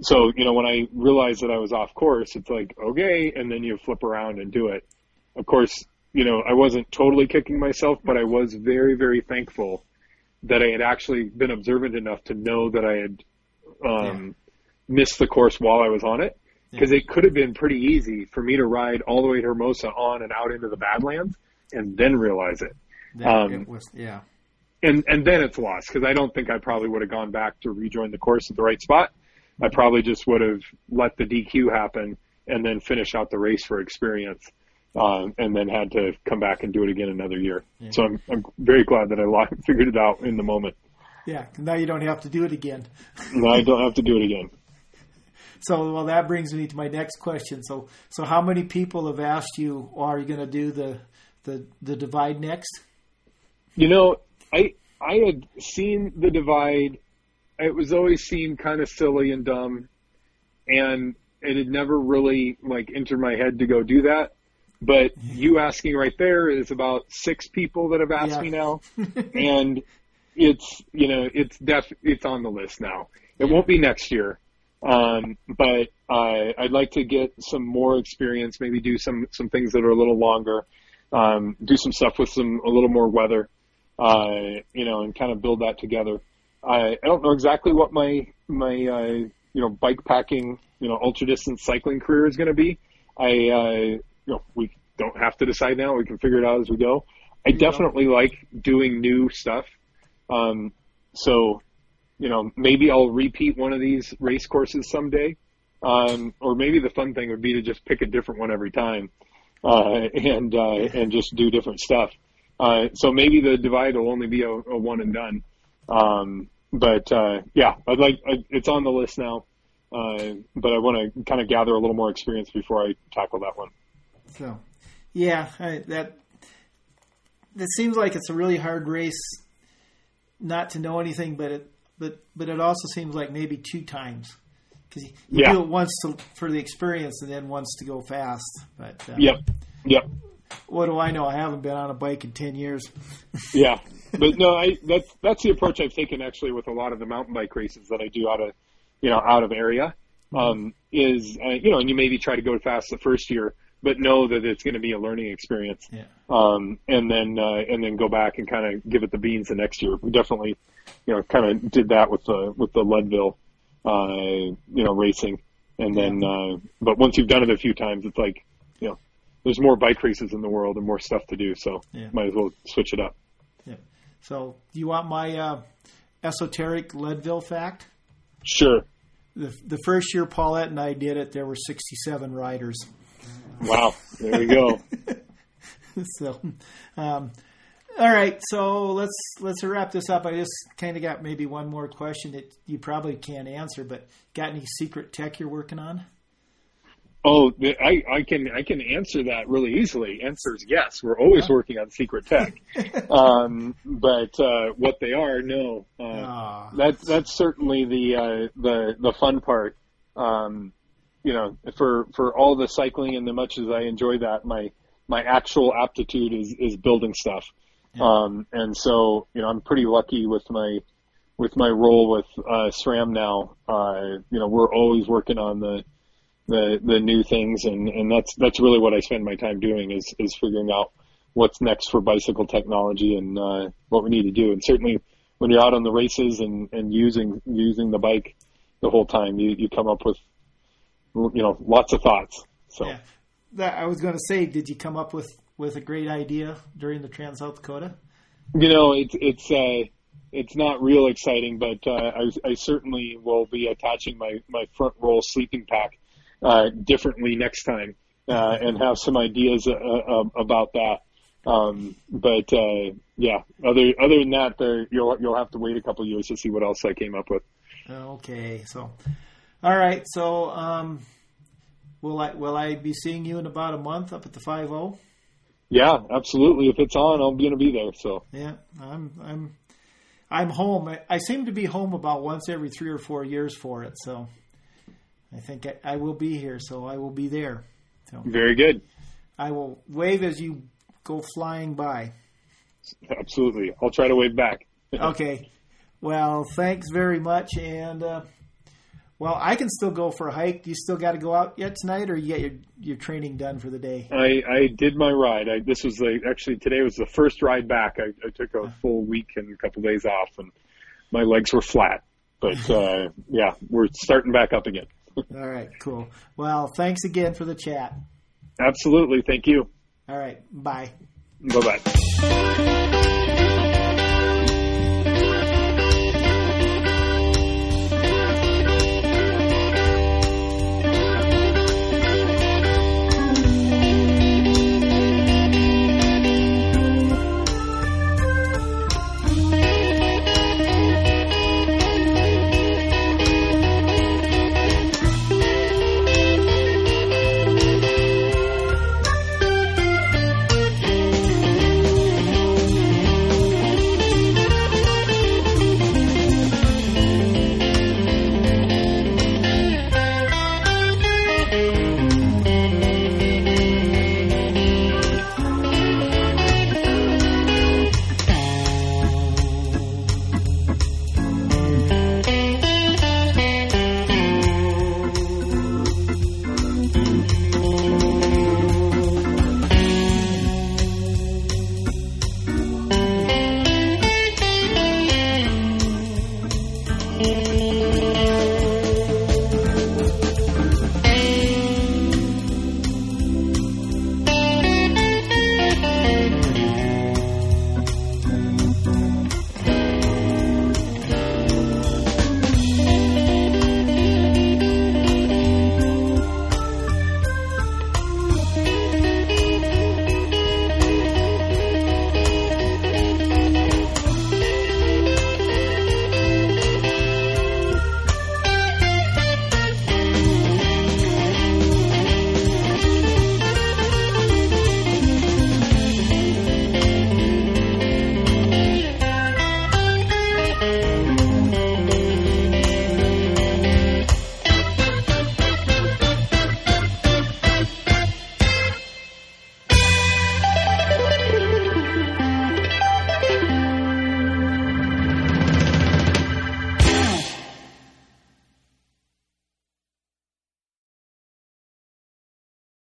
so you know when I realized that I was off course, it's like okay, and then you flip around and do it. Of course, you know, I wasn't totally kicking myself, but I was very, very thankful that I had actually been observant enough to know that I had um, yeah. missed the course while I was on it. Because yeah. it could have been pretty easy for me to ride all the way to Hermosa on and out into the Badlands and then realize it. Um, it was, yeah. And and then it's lost because I don't think I probably would have gone back to rejoin the course at the right spot. I probably just would have let the DQ happen and then finish out the race for experience, um, and then had to come back and do it again another year. Yeah. So I'm I'm very glad that I figured it out in the moment. Yeah, now you don't have to do it again. no, I don't have to do it again. So, well, that brings me to my next question. So, so how many people have asked you, oh, "Are you going to do the the the divide next?" You know, I I had seen the divide. It was always seen kind of silly and dumb, and it had never really like entered my head to go do that. But you asking right there is about six people that have asked yeah. me now, and it's you know it's def it's on the list now. It won't be next year, um, but uh, I'd like to get some more experience. Maybe do some some things that are a little longer. Um, do some stuff with some a little more weather, uh, you know, and kind of build that together. I, I don't know exactly what my my uh, you know bike packing you know ultra distance cycling career is going to be. I uh, you know we don't have to decide now. We can figure it out as we go. I definitely like doing new stuff. Um, so you know maybe I'll repeat one of these race courses someday. Um, or maybe the fun thing would be to just pick a different one every time, uh, and uh, and just do different stuff. Uh, so maybe the divide will only be a, a one and done. Um, but uh, yeah, I'd like I, it's on the list now. Uh, but I want to kind of gather a little more experience before I tackle that one. So, yeah, I, that it seems like it's a really hard race not to know anything, but it but but it also seems like maybe two times because you, you yeah. do it once to, for the experience and then once to go fast. But um, yep, yep. What do I know? I haven't been on a bike in ten years. yeah, but no, I that's that's the approach I've taken actually with a lot of the mountain bike races that I do out of you know, out of area, um, is, uh, you know, and you maybe try to go fast the first year, but know that it's going to be a learning experience. Yeah. Um, and then, uh, and then go back and kind of give it the beans the next year. We definitely, you know, kind of did that with the, with the Leadville, uh, you know, racing. And then, uh, but once you've done it a few times, it's like, you know, there's more bike races in the world and more stuff to do. So yeah. might as well switch it up. Yeah. So do you want my, uh, esoteric Leadville fact? Sure. The, the first year Paulette and I did it, there were 67 riders. Wow. There we go. so, um, all right. So let's let's wrap this up. I just kind of got maybe one more question that you probably can't answer, but got any secret tech you're working on? Oh, I, I can I can answer that really easily. Answer is yes. We're always yeah. working on secret tech, um, but uh, what they are, no. Uh, oh. That's that's certainly the uh, the the fun part. Um, you know, for for all the cycling and the much as I enjoy that, my my actual aptitude is is building stuff. Yeah. Um, and so you know, I'm pretty lucky with my with my role with uh, SRAM now. Uh, you know, we're always working on the the the new things, and and that's that's really what I spend my time doing is is figuring out what's next for bicycle technology and uh, what we need to do. And certainly, when you're out on the races and and using using the bike the whole time, you you come up with you know lots of thoughts. So. Yeah. That I was going to say, did you come up with with a great idea during the Trans South Dakota? You know, it's it's uh, it's not real exciting, but uh, I, I certainly will be attaching my my front roll sleeping pack uh, differently next time uh, and have some ideas uh, uh, about that. Um, but uh, yeah, other other than that, there, you'll you'll have to wait a couple years to see what else I came up with. Okay, so all right, so um, will I will I be seeing you in about a month up at the five zero? Yeah, absolutely. If it's on, I'm going to be there. So yeah, I'm I'm I'm home. I, I seem to be home about once every three or four years for it. So I think I, I, will be here, so I will be there. So very good. I will wave as you go flying by. Absolutely, I'll try to wave back. okay. Well, thanks very much, and uh, Well, I can still go for a hike. Do you still got to go out yet tonight, or you get your your training done for the day? I, I did my ride. I, this was the, actually today was the first ride back. I, I took a full week and a couple days off, and my legs were flat. But uh, yeah, we're starting back up again. All right, cool. Well, thanks again for the chat. Absolutely, thank you. All right, bye. Bye bye.